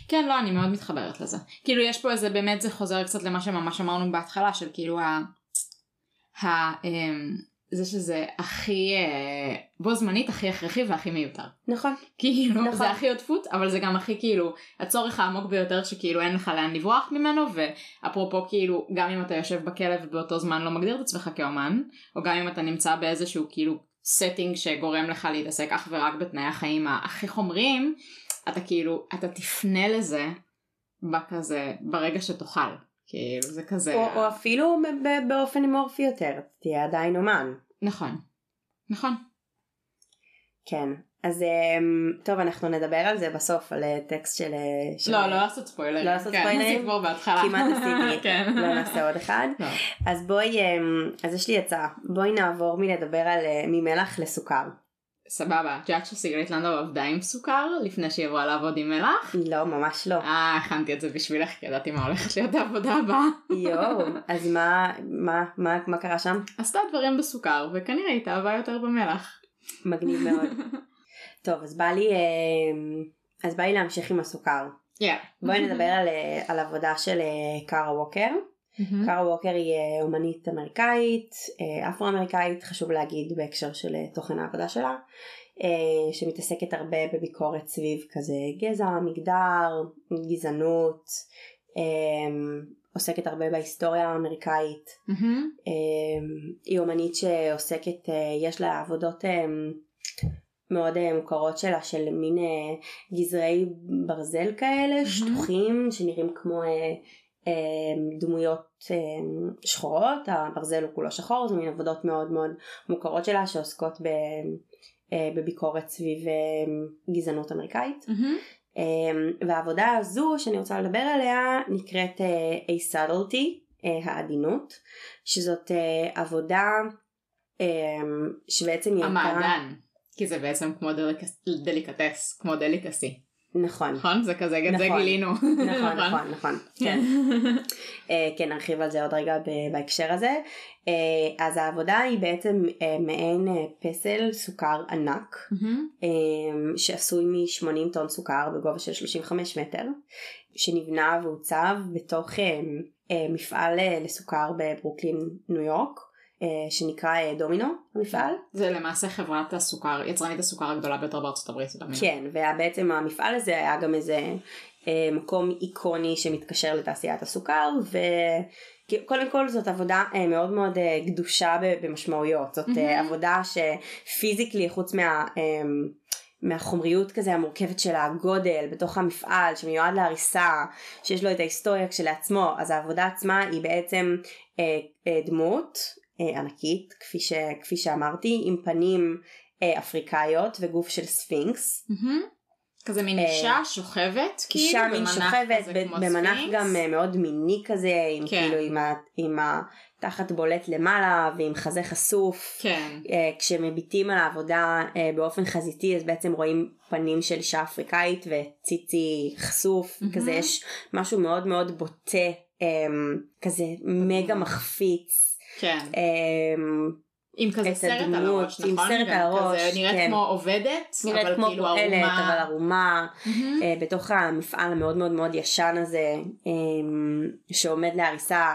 כן לא אני מאוד מתחברת לזה. כאילו יש פה איזה באמת זה חוזר קצת למה שממש אמרנו בהתחלה של כאילו ה... ה... זה שזה הכי אה, בו זמנית הכי הכרחי והכי מיותר. נכון. כאילו נכון. זה הכי עודפות אבל זה גם הכי כאילו הצורך העמוק ביותר שכאילו אין לך לאן לברוח ממנו ואפרופו כאילו גם אם אתה יושב בכלא ובאותו זמן לא מגדיר את עצמך כאומן או גם אם אתה נמצא באיזשהו כאילו setting שגורם לך להתעסק אך ורק בתנאי החיים הכי חומריים אתה כאילו אתה תפנה לזה בכזה ברגע שתוכל. כאילו זה כזה... או, או אפילו באופן אמורפי יותר, תהיה עדיין אומן. נכון. נכון. כן. אז אמ, טוב אנחנו נדבר על זה בסוף על אה, טקסט של... אה, של... לא, לא לעשות ספוילרים. לא לעשות כן, ספוילרים? כבר בהתחלה. כמעט עשיתי. כן. לא נעשה עוד אחד. לא. אז בואי, אמ, אז יש לי הצעה. בואי נעבור מלדבר על אה, ממלח לסוכר. סבבה, את יודעת שסיגלית לנדאו עבדה עם סוכר לפני שהיא עברה לעבוד עם מלח? לא, ממש לא. אה, הכנתי את זה בשבילך, כי ידעתי מה הולכת להיות העבודה הבאה. יואו, אז מה, מה, מה, מה קרה שם? עשתה דברים בסוכר, וכנראה היא התאהבה יותר במלח. מגניב מאוד. טוב, אז בא לי, אה, אז בא לי להמשיך עם הסוכר. Yeah. בואי נדבר על, אה, על עבודה של אה, קארה ווקר. Mm-hmm. קארה ווקר היא אה, אומנית אמריקאית, אה, אפרו-אמריקאית, חשוב להגיד בהקשר של אה, תוכן העבודה שלה, שמתעסקת הרבה בביקורת סביב כזה גזע, מגדר, גזענות, עוסקת הרבה בהיסטוריה האמריקאית. Mm-hmm. היא אומנית שעוסקת, יש לה עבודות מאוד מוכרות שלה של מין גזרי ברזל כאלה, שטוחים, שנראים כמו דמויות אה, שחורות, הברזל הוא כולו שחור, זה מין עבודות מאוד מאוד מוכרות שלה שעוסקות אה, בביקורת סביב אה, גזענות אמריקאית. Mm-hmm. והעבודה הזו שאני רוצה לדבר עליה נקראת אה, A subtlety, אה, העדינות, שזאת עבודה שבעצם היא הייתה... המעדן. כי זה בעצם כמו דליקס, דליקטס, כמו דליקסי. נכון. נכון? זה כזה, גם זה נכון. גילינו. נכון, נכון, נכון, כן. אה, כן, נרחיב על זה עוד רגע בהקשר הזה. אה, אז העבודה היא בעצם אה, מעין פסל סוכר ענק, שעשוי מ-80 טון סוכר בגובה של 35 מטר, שנבנה ועוצב בתוך מפעל לסוכר בברוקלין, ניו יורק, שנקרא אה, דומינו, המפעל. זה למעשה חברת הסוכר, יצרנית הסוכר הגדולה ביותר בארצות הברית. כן, ובעצם המפעל הזה היה גם איזה אה, מקום איקוני שמתקשר לתעשיית הסוכר, וקודם כל זאת עבודה אה, מאוד מאוד אה, גדושה במשמעויות, זאת אה, מהמם. עבודה שפיזיקלי חוץ מה... אה, מהחומריות כזה המורכבת של הגודל בתוך המפעל שמיועד להריסה שיש לו את ההיסטוריה כשלעצמו אז העבודה עצמה היא בעצם אה, אה, דמות אה, ענקית כפי, ש, כפי שאמרתי עם פנים אה, אפריקאיות וגוף של ספינקס. כזה מין אה, אישה שוכבת, כאילו, אישה מין שוכבת במנח. גם אה, מאוד מיני כזה עם כן. כאילו עם, ה, עם התחת בולט למעלה ועם חזה חשוף כן. אה, כשמביטים על העבודה אה, באופן חזיתי אז בעצם רואים פנים של אישה אפריקאית וציצי חשוף מהמם. כזה יש משהו מאוד מאוד בוטה אה, כזה מגה מחפיץ כן. אה, עם כזה את סרט על הדמות, הראש, עם נכון? סרט גם על הראש, כזה נראית כן. כמו עובדת, נראית אבל כמו כאילו פועלת ערומה. אבל ערומה. אה, בתוך המפעל המאוד מאוד מאוד ישן הזה אה, שעומד להריסה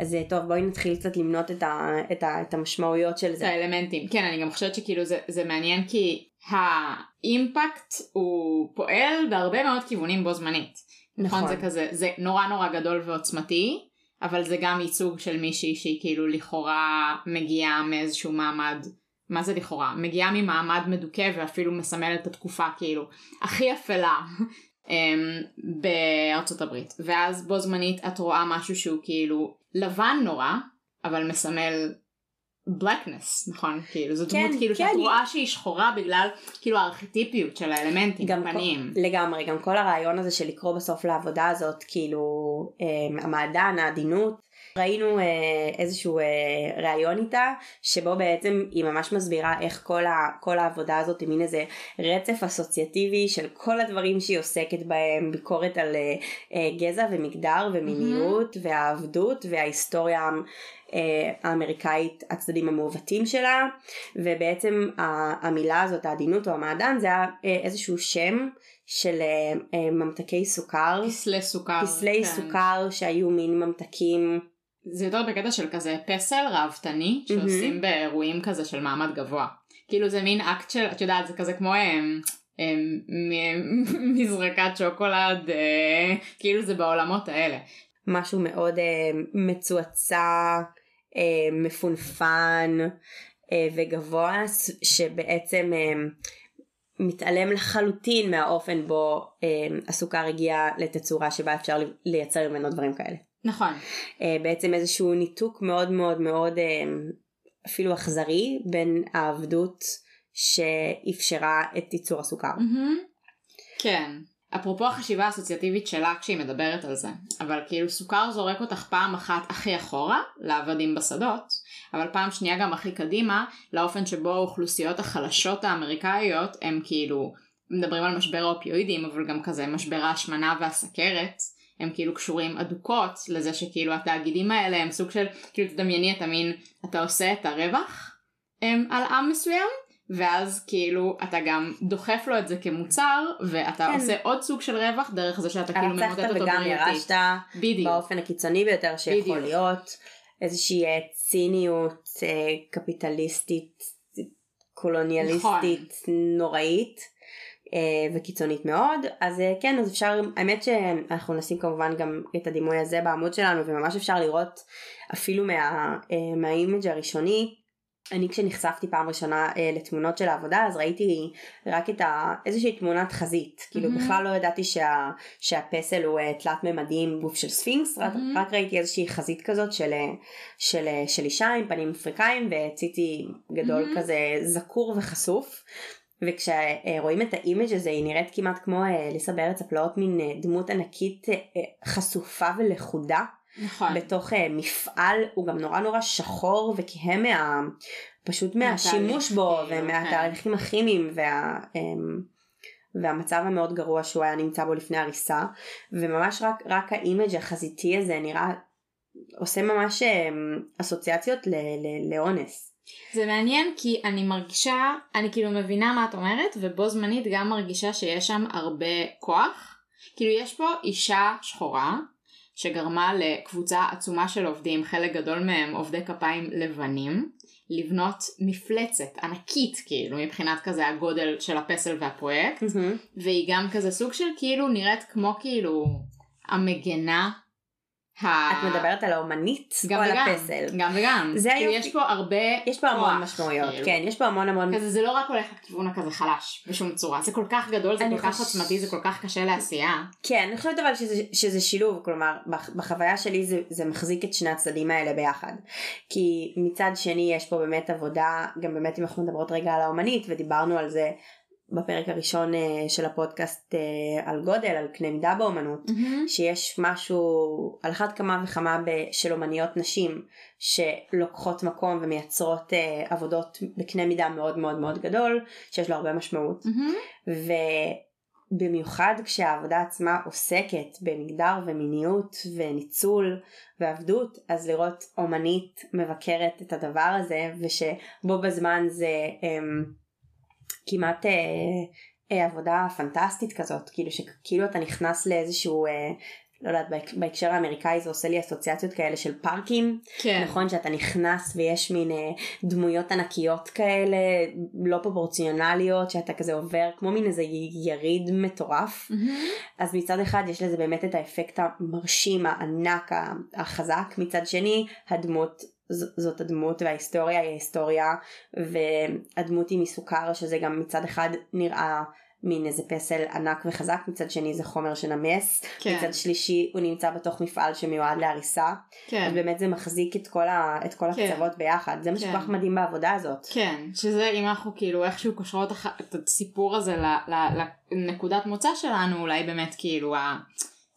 אז אה, טוב בואי נתחיל קצת למנות את, ה, את, ה, את המשמעויות של את זה. האלמנטים. כן, אני גם חושבת שכאילו זה, זה מעניין כי האימפקט הוא פועל בהרבה מאוד כיוונים בו זמנית. נכון. נכון. זה כזה, זה נורא נורא גדול ועוצמתי, אבל זה גם ייצוג של מישהי שהיא כאילו לכאורה מגיעה מאיזשהו מעמד, מה זה לכאורה? מגיעה ממעמד מדוכא ואפילו מסמלת את התקופה כאילו הכי אפלה. אמ, בארצות הברית ואז בו זמנית את רואה משהו שהוא כאילו לבן נורא אבל מסמל blackness נכון? כאילו זו כן, דמות כאילו כן, שאת היא- רואה שהיא שחורה בגלל כאילו הארכיטיפיות של האלמנטים גם הפנים. כל, לגמרי גם כל הרעיון הזה של לקרוא בסוף לעבודה הזאת כאילו אה, המעדן העדינות. ראינו אה, איזשהו אה, ראיון איתה שבו בעצם היא ממש מסבירה איך כל, ה, כל העבודה הזאת היא מין איזה רצף אסוציאטיבי של כל הדברים שהיא עוסקת בהם ביקורת על אה, אה, גזע ומגדר ומיניות mm-hmm. והעבדות וההיסטוריה האמריקאית הצדדים המעוותים שלה ובעצם המילה הזאת העדינות או המעדן זה היה אה, איזשהו שם של אה, אה, ממתקי סוכר. פסלי סוכר פסלי כן. סוכר שהיו מין ממתקים. זה יותר בקטע של כזה פסל ראוותני שעושים באירועים כזה של מעמד גבוה. כאילו זה מין אקט של את יודעת זה כזה כמו הם, מזרקת שוקולד אה, כאילו זה בעולמות האלה. משהו מאוד אה, מצועצע אה, מפונפן אה, וגבוה שבעצם אה, מתעלם לחלוטין מהאופן בו אה, הסוכר הגיע לתצורה שבה אפשר לי- לייצר ממנו דברים כאלה. נכון אה, בעצם איזשהו ניתוק מאוד מאוד מאוד אה, אפילו אכזרי בין העבדות שאפשרה את ייצור הסוכר. מהמם. כן אפרופו החשיבה האסוציאטיבית שלה כשהיא מדברת על זה, אבל כאילו סוכר זורק אותך פעם אחת הכי אחורה, לעבדים בשדות, אבל פעם שנייה גם הכי קדימה, לאופן שבו האוכלוסיות החלשות האמריקאיות הם כאילו, מדברים על משבר האופיואידים, אבל גם כזה משבר ההשמנה והסכרת, הם כאילו קשורים אדוקות לזה שכאילו התאגידים האלה הם סוג של, כאילו תדמייני את המין, אתה עושה את הרווח הם, על עם מסוים, ואז כאילו אתה גם דוחף לו את זה כמוצר ואתה כן. עושה עוד סוג של רווח דרך זה שאתה כאילו ממוטט אותו וגם ירשת באופן הקיצוני ביותר שיכול בדיוק. להיות איזושהי אה, ציניות אה, קפיטליסטית קולוניאליסטית נכון. נוראית אה, וקיצונית מאוד אז כן אז אפשר האמת שאנחנו נשים כמובן גם את הדימוי הזה בעמוד שלנו וממש אפשר לראות אפילו מה, מה image הראשוני אני כשנחשפתי פעם ראשונה אה, לתמונות של העבודה אז ראיתי רק את ה... איזושהי תמונת חזית mm-hmm. כאילו בכלל לא ידעתי שה... שהפסל הוא אה, תלת ממדים גוף של ספינקס mm-hmm. רק, רק ראיתי איזושהי חזית כזאת של, אה, של, של, של אישה עם פנים אפריקאים וציצי גדול mm-hmm. כזה זקור וחשוף וכשרואים את האימג' הזה היא נראית כמעט כמו ליסה בארץ הפלאות מין דמות ענקית חשופה ולכודה נכון. בתוך uh, מפעל הוא גם נורא נורא שחור וכהה מה... פשוט מהשימוש בו. ומהתהליכים הכימיים וה... um, והמצב המאוד גרוע שהוא היה נמצא בו לפני הריסה וממש רק, רק ה image החזיתי הזה נראה עושה ממש um, אסוציאציות ל, ל, לאונס. זה מעניין כי אני מרגישה, אני כאילו מבינה מה את אומרת ובו זמנית גם מרגישה שיש שם הרבה כוח. כאילו יש פה אישה שחורה שגרמה לקבוצה עצומה של עובדים, חלק גדול מהם עובדי כפיים לבנים, לבנות מפלצת ענקית כאילו מבחינת כזה הגודל של הפסל והפרויקט, mm-hmm. והיא גם כזה סוג של כאילו נראית כמו כאילו המגנה את מדברת על האומנית או על הפסל? גם וגם. זה כאילו יש פה הרבה יש פה המון משמעויות, כאילו. כן, יש פה המון המון. כזה זה לא רק הולך לכיוון הכזה חלש בשום צורה, זה כל כך גדול, זה כל כך עוצמתי, זה כל כך קשה לעשייה. כן, אני חושבת אבל שזה, שזה שילוב, כלומר בחוויה שלי זה, זה מחזיק את שני הצדדים האלה ביחד. כי מצד שני יש פה באמת עבודה, גם באמת אם אנחנו מדברות רגע על האומנית ודיברנו על זה בפרק הראשון אה, של הפודקאסט אה, על גודל, על קנה מידה באומנות, mm-hmm. שיש משהו על אחת כמה וכמה של אומניות נשים שלוקחות מקום ומייצרות אה, עבודות בקנה מידה מאוד מאוד מאוד גדול, שיש לו הרבה משמעות. Mm-hmm. ובמיוחד כשהעבודה עצמה עוסקת במגדר ומיניות וניצול ועבדות, אז לראות אומנית מבקרת את הדבר הזה ושבו בזמן זה... אמ, כמעט אה, אה, עבודה פנטסטית כזאת, כאילו שכאילו אתה נכנס לאיזשהו אה, לא יודעת, בהקשר האמריקאי זה עושה לי אסוציאציות כאלה של פארקים, כן. נכון שאתה נכנס ויש מין אה, דמויות ענקיות כאלה, לא פרופורציונליות, שאתה כזה עובר כמו מין איזה יריד מטורף, mm-hmm. אז מצד אחד יש לזה באמת את האפקט המרשים, הענק, החזק, מצד שני הדמות זאת הדמות וההיסטוריה היא ההיסטוריה והדמות היא מסוכר שזה גם מצד אחד נראה מין איזה פסל ענק וחזק מצד שני זה חומר שנמס כן. מצד שלישי הוא נמצא בתוך מפעל שמיועד להריסה כן. אז באמת זה מחזיק את כל, ה, את כל כן. הקצוות ביחד זה מה כן. שכל כך מדהים בעבודה הזאת. כן שזה אם אנחנו כאילו איכשהו קושרות את הסיפור הזה לנקודת מוצא שלנו אולי באמת כאילו ה...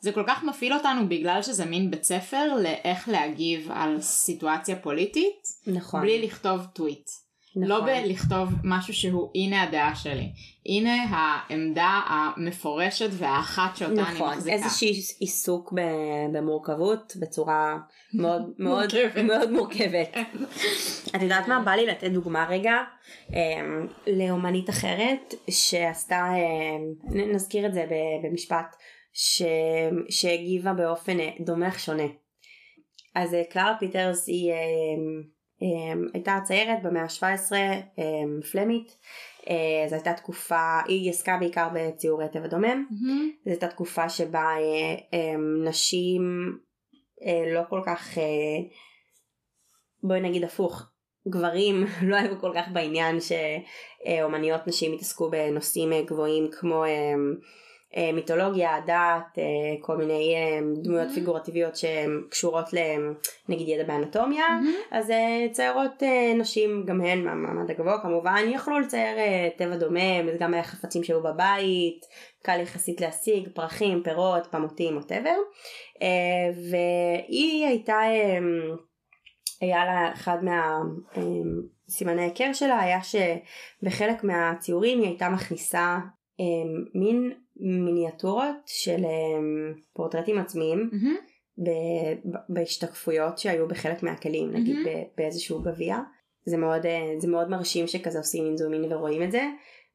זה כל כך מפעיל אותנו בגלל שזה מין בית ספר לאיך להגיב על סיטואציה פוליטית. נכון. בלי לכתוב טוויט. נכון. לא בלכתוב משהו שהוא הנה הדעה שלי. הנה העמדה המפורשת והאחת שאותה נכון. אני מחזיקה. נכון, איזשהי עיסוק במורכבות בצורה מאוד מאוד מאוד מורכבת. את יודעת מה? בא לי לתת דוגמה רגע אמ, לאומנית אחרת שעשתה, אמ, נזכיר את זה במשפט. ש... שהגיבה באופן אה, דומה אך שונה. אז אה, קלרה פיטרס היא אה, הייתה ציירת במאה ה-17 פלמית זו הייתה תקופה, היא עסקה בעיקר בציורי טבע דומם, mm-hmm. זו הייתה תקופה שבה נשים לא כל כך, בואי נגיד הפוך, גברים לא היו כל כך בעניין שאומניות נשים התעסקו בנושאים גבוהים כמו מיתולוגיה, דת, אה, כל מיני אה, דמויות Mm-hmm. פיגורטיביות שהן קשורות נגיד ידע באנטומיה, Mm-hmm. אז אה, ציירות אה, נשים גם הן מהמעמד הגבוה כמובן יכלו לצייר אה, טבע דומם, גם היה חפצים שהיו בבית, קל יחסית להשיג, פרחים, פירות, פמוטים, ווטאבר, והיא הייתה, אה, היה לה אחד מה... אה, סימני ההיכר שלה היה שבחלק מהציורים היא הייתה מכניסה אה, מין מיניאטורות של אה, פורטרטים עצמיים ב- בהשתקפויות שהיו בחלק מהכלים, נגיד. ב- באיזשהו גביע. זה מאוד, אה, זה מאוד מרשים שכזה עושים אינזומין ורואים את זה,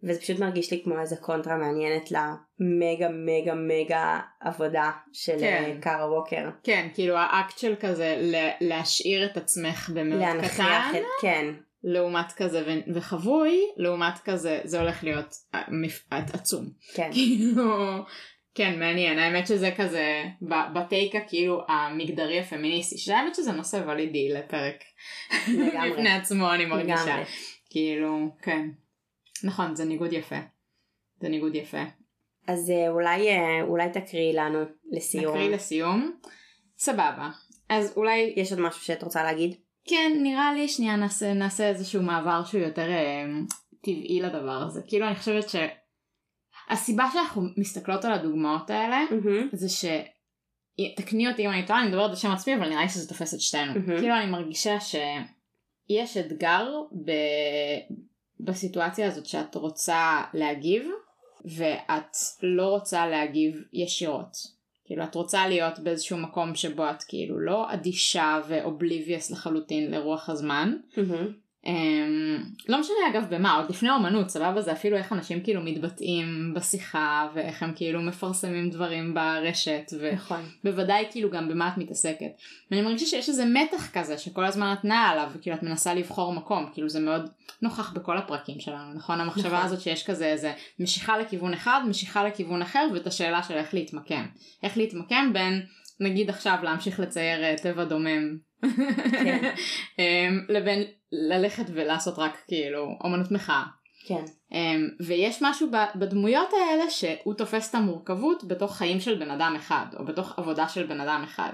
וזה פשוט מרגיש לי כמו איזה קונטרה מעניינת למגה מגה מגה עבודה של כן. אה, קארה ווקר. כן, כאילו האקט של כזה להשאיר את עצמך במאוד להנכיח קטן, את, כן, לעומת כזה ו- וחבוי, לעומת כזה, זה הולך להיות אה, מפ- עצום. כן, כאילו, כן, מעניין. האמת שזה כזה, בטייק הכאילו המגדרי הפמיניסטי, שהאמת שזה נושא ולידי לפרק לגמרי. בפני עצמו, אני מרגישה. לגמרי. כאילו, כן. נכון, זה ניגוד יפה. זה ניגוד יפה. אז אה, אולי, אה, אולי תקריאי לנו לסיום. נקריא לסיום. סבבה. אז אולי, יש עוד משהו שאת רוצה להגיד? כן, נראה לי שנייה נעשה, נעשה איזשהו מעבר שהוא יותר אה, טבעי לדבר הזה. כאילו, אני חושבת שהסיבה שאנחנו מסתכלות על הדוגמאות האלה, מהמם, זה ש... תקני אותי אם אני טועה, אני מדברת בשם עצמי, אבל נראה לי שזה תופס את שתינו. מהמם. כאילו אני מרגישה שיש אתגר ב... בסיטואציה הזאת שאת רוצה להגיב, ואת לא רוצה להגיב ישירות. כאילו את רוצה להיות באיזשהו מקום שבו את כאילו לא אדישה ואובליביוס לחלוטין לרוח הזמן. מהמם. Um, לא משנה אגב במה, עוד לפני האומנות, סבבה? זה אפילו איך אנשים כאילו מתבטאים בשיחה ואיך הם כאילו מפרסמים דברים ברשת נכון. ובוודאי כאילו גם במה את מתעסקת. ואני מרגישה שיש איזה מתח כזה שכל הזמן את נעה עליו וכאילו את מנסה לבחור מקום, כאילו זה מאוד נוכח בכל הפרקים שלנו, נכון? המחשבה נכון. הזאת שיש כזה איזה משיכה לכיוון אחד, משיכה לכיוון אחר ואת השאלה של איך להתמקם. איך להתמקם בין נגיד עכשיו להמשיך לצייר אה, טבע דומם כן. אמ, לבין ללכת ולעשות רק כאילו אומנות מחאה. כן. אמ, ויש משהו בדמויות האלה שהוא תופס את המורכבות בתוך חיים של בן אדם אחד או בתוך עבודה של בן אדם אחד.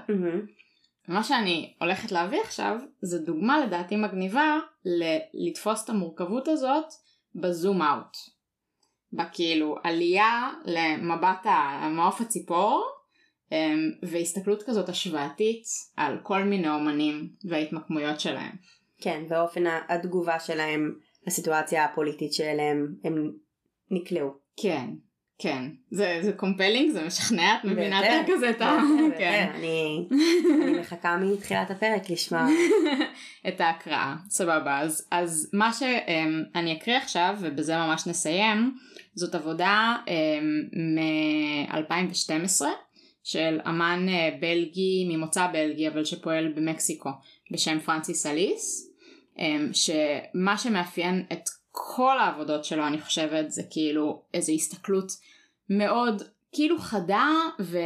ומה שאני הולכת להביא עכשיו זה דוגמה לדעתי מגניבה ל- לתפוס את המורכבות הזאת בזום אאוט. בכאילו עלייה למבט המעוף הציפור והסתכלות כזאת השוואתית על כל מיני אומנים וההתמקמויות שלהם. כן, ואופן התגובה שלהם לסיטואציה הפוליטית שאליהם הם נקלעו. כן, כן. זה, זה compelling, זה משכנע, את מבינה את כזה את ה... כן. אני אני מחכה מתחילת הפרק לשמוע. את ההקראה. סבבה. אז, אז מה שאני אקריא עכשיו, ובזה ממש נסיים, זאת עבודה מ-2012 של אמן אה, בלגי, ממוצא בלגי, אבל שפועל במקסיקו, בשם פרנסיס אליס, אמ, שמה שמאפיין את כל העבודות שלו, אני חושבת, זה כאילו איזו הסתכלות מאוד כאילו חדה ו-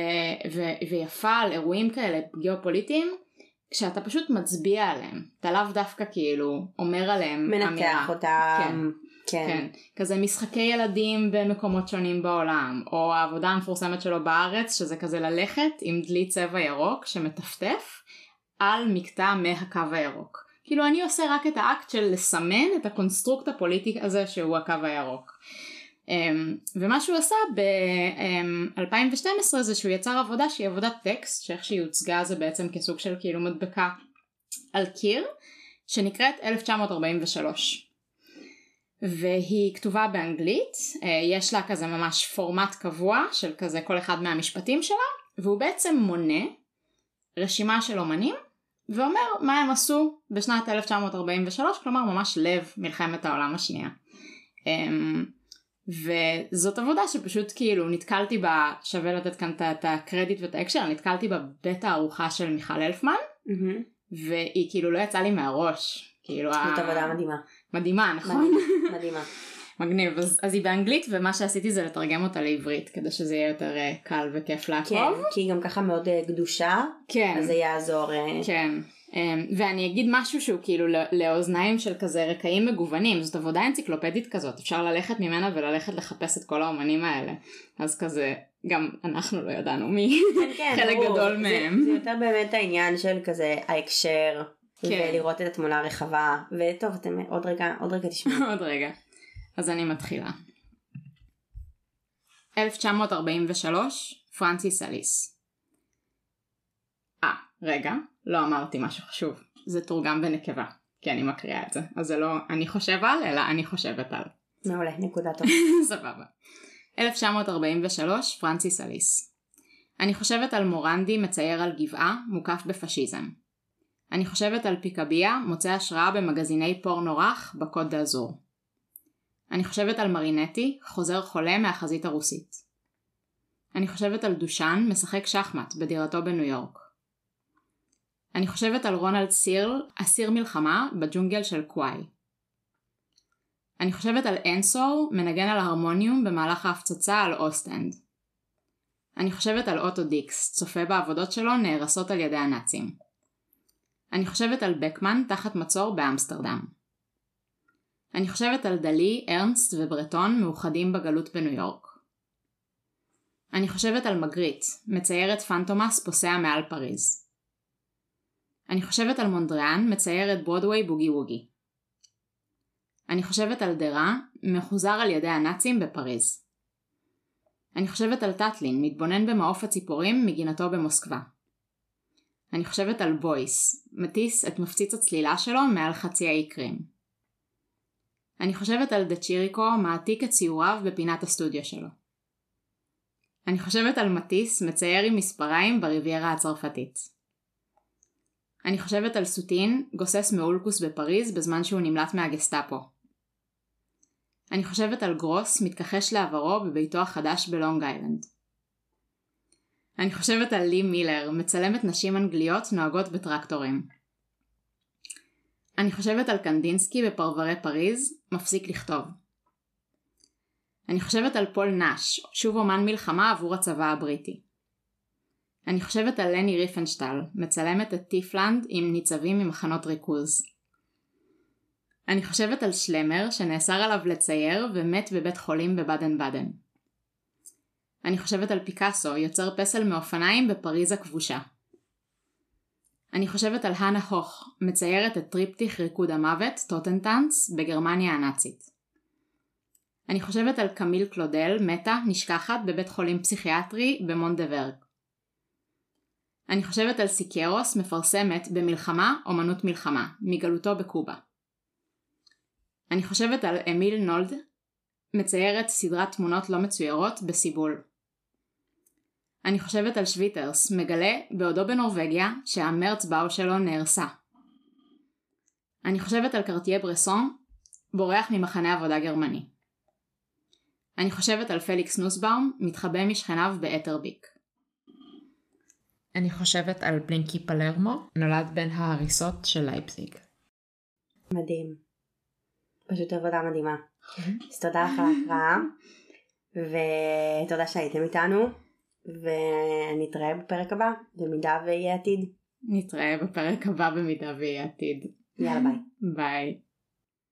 ו- ויפה על אירועים כאלה גיאופוליטיים, כשאתה פשוט מצביע עליהם, אתה לאו דווקא כאילו אומר עליהם אמירה. מנתח אותם. כן. כן. כן, כזה משחקי ילדים במקומות שונים בעולם, או העבודה המפורסמת שלו בארץ, שזה כזה ללכת עם דלי צבע ירוק שמטפטף על מקטע מהקו הירוק. כאילו אני עושה רק את האקט של לסמן את ה construct הפוליטי הזה שהוא הקו הירוק. Um, ומה שהוא עשה ב-2012 זה שהוא יצר עבודה שהיא עבודת טקסט, שאיך שהיא הוצגה זה בעצם כסוג של כאילו מדבקה על קיר, שנקראת 1943. והיא כתובה באנגלית, אה, יש לה כזה ממש פורמט קבוע של כזה כל אחד מהמשפטים שלה, והוא בעצם מונה רשימה של אומנים, ואומר מה הם עשו בשנת 1943, כלומר ממש לב מלחמת העולם השנייה. אמ, וזאת עבודה שפשוט כאילו נתקלתי בה, שווה לתת כאן את- הקרדיט ואת ההקשר, נתקלתי בה בבית הארוחה של מיכל אלפמן, מהמם. והיא כאילו לא יצאה לי מהראש. כאילו, זאת ה- עבודה מדהימה. מדהימה, נכון? מדהימה. מגניב, אז, אז היא באנגלית ומה שעשיתי זה לתרגם אותה לעברית כדי שזה יהיה יותר uh, קל וכיף כן, לעקוב. כי היא גם ככה מאוד אה, גדושה, כן, אז זה יעזור. אה, כן. Um, ואני אגיד משהו שהוא כאילו לאוזניים של כזה רקעים מגוונים, זאת עבודה אנציקלופדית כזאת, אפשר ללכת ממנה וללכת לחפש את כל האומנים האלה. אז כזה, גם אנחנו לא ידענו מי כן, כן, חלק ברור. גדול מהם. זה, זה יותר באמת העניין של כזה ההקשר, כן. ולראות את התמונה הרחבה, וטוב, אתם עוד רגע, עוד רגע תשמעו. עוד רגע. אז אני מתחילה. 1943, פרנסיס אליס. אה, רגע, לא אמרתי משהו חשוב. זה תורגם בנקבה, כי אני מקריאה את זה. אז זה לא אני חושב על, אלא אני חושבת על. מעולה, נקודה טובה. סבבה. 1943, פרנסיס אליס. אני חושבת על מורנדי מצייר על גבעה, מוקף בפשיזם. אני חושבת על פיקביה, מוצא השראה במגזיני פורנו רך בקוט ד'אזור. אני חושבת על מרינטי, חוזר חולה מהחזית הרוסית. אני חושבת על דושן, משחק שחמט בדירתו בניו יורק. אני חושבת על רונלד סירל, אסיר מלחמה בג'ונגל של קוואי. אני חושבת על אנסור, מנגן על ההרמוניום במהלך ההפצצה על אוסטנד. אני חושבת על אוטו דיקס, צופה בעבודות שלו נהרסות על ידי הנאצים. אני חושבת על בקמן תחת מצור באמסטרדם. אני חושבת על דאלי, ארנסט וברטון מאוחדים בגלות בניו יורק. אני חושבת על מגריט, מציירת פנטומאס פוסע מעל פריז. אני חושבת על מונדריאן, מצייר את ברודוויי בוגי ווגי. אני חושבת על דרה, מחוזר על ידי הנאצים בפריז. אני חושבת על טטלין, מתבונן במעוף הציפורים מגינתו במוסקבה. אני חושבת על בויס, מטיס את מפציץ הצלילה שלו מעל חצי האי קרים. אני חושבת על דה צ'יריקו, מעתיק את ציוריו בפינת הסטודיו שלו. אני חושבת על מטיס, מצייר עם מספריים בריביירה הצרפתית. אני חושבת על סוטין, גוסס מאולקוס בפריז בזמן שהוא נמלט מהגסטאפו. אני חושבת על גרוס, מתכחש לעברו בביתו החדש בלונג איילנד. אני חושבת על לי מילר, מצלמת נשים אנגליות נוהגות בטרקטורים. אני חושבת על קנדינסקי בפרברי פריז, מפסיק לכתוב. אני חושבת על פול נאש, שוב אומן מלחמה עבור הצבא הבריטי. אני חושבת על לני ריפנשטל, מצלמת את טיפלנד עם ניצבים ממחנות ריכוז. אני חושבת על שלמר שנאסר עליו לצייר ומת בבית חולים בבאדן באדן. אני חושבת על פיקאסו, יוצר פסל מאופניים בפריז הכבושה. אני חושבת על האנה הוך, מציירת את טריפטיך ריקוד המוות, Totentanz, בגרמניה הנאצית. אני חושבת על קמיל קלודל, מתה, נשכחת, בבית חולים פסיכיאטרי במונדוורג. אני חושבת על סיקרוס, מפרסמת במלחמה, אומנות מלחמה, מגלותו בקובה. אני חושבת על אמיל נולד, מציירת סדרת תמונות לא מצוירות בסיבול. אני חושבת על שוויטרס, מגלה, בעודו בנורבגיה, שהמרץ באו שלו נהרסה. אני חושבת על קרטיה ברסון, בורח ממחנה עבודה גרמני. אני חושבת על פליקס נוסבאום, מתחבא משכניו באתרביק. אני חושבת על בלינקי פלרמו, נולד בין ההריסות של לייפזיג. מדהים. פשוט עבודה מדהימה. אז תודה לך על ההקראה, ותודה שהייתם איתנו, ונתראה בפרק הבא, במידה ויהיה עתיד. נתראה בפרק הבא במידה ויהיה עתיד. יאללה ביי. ביי.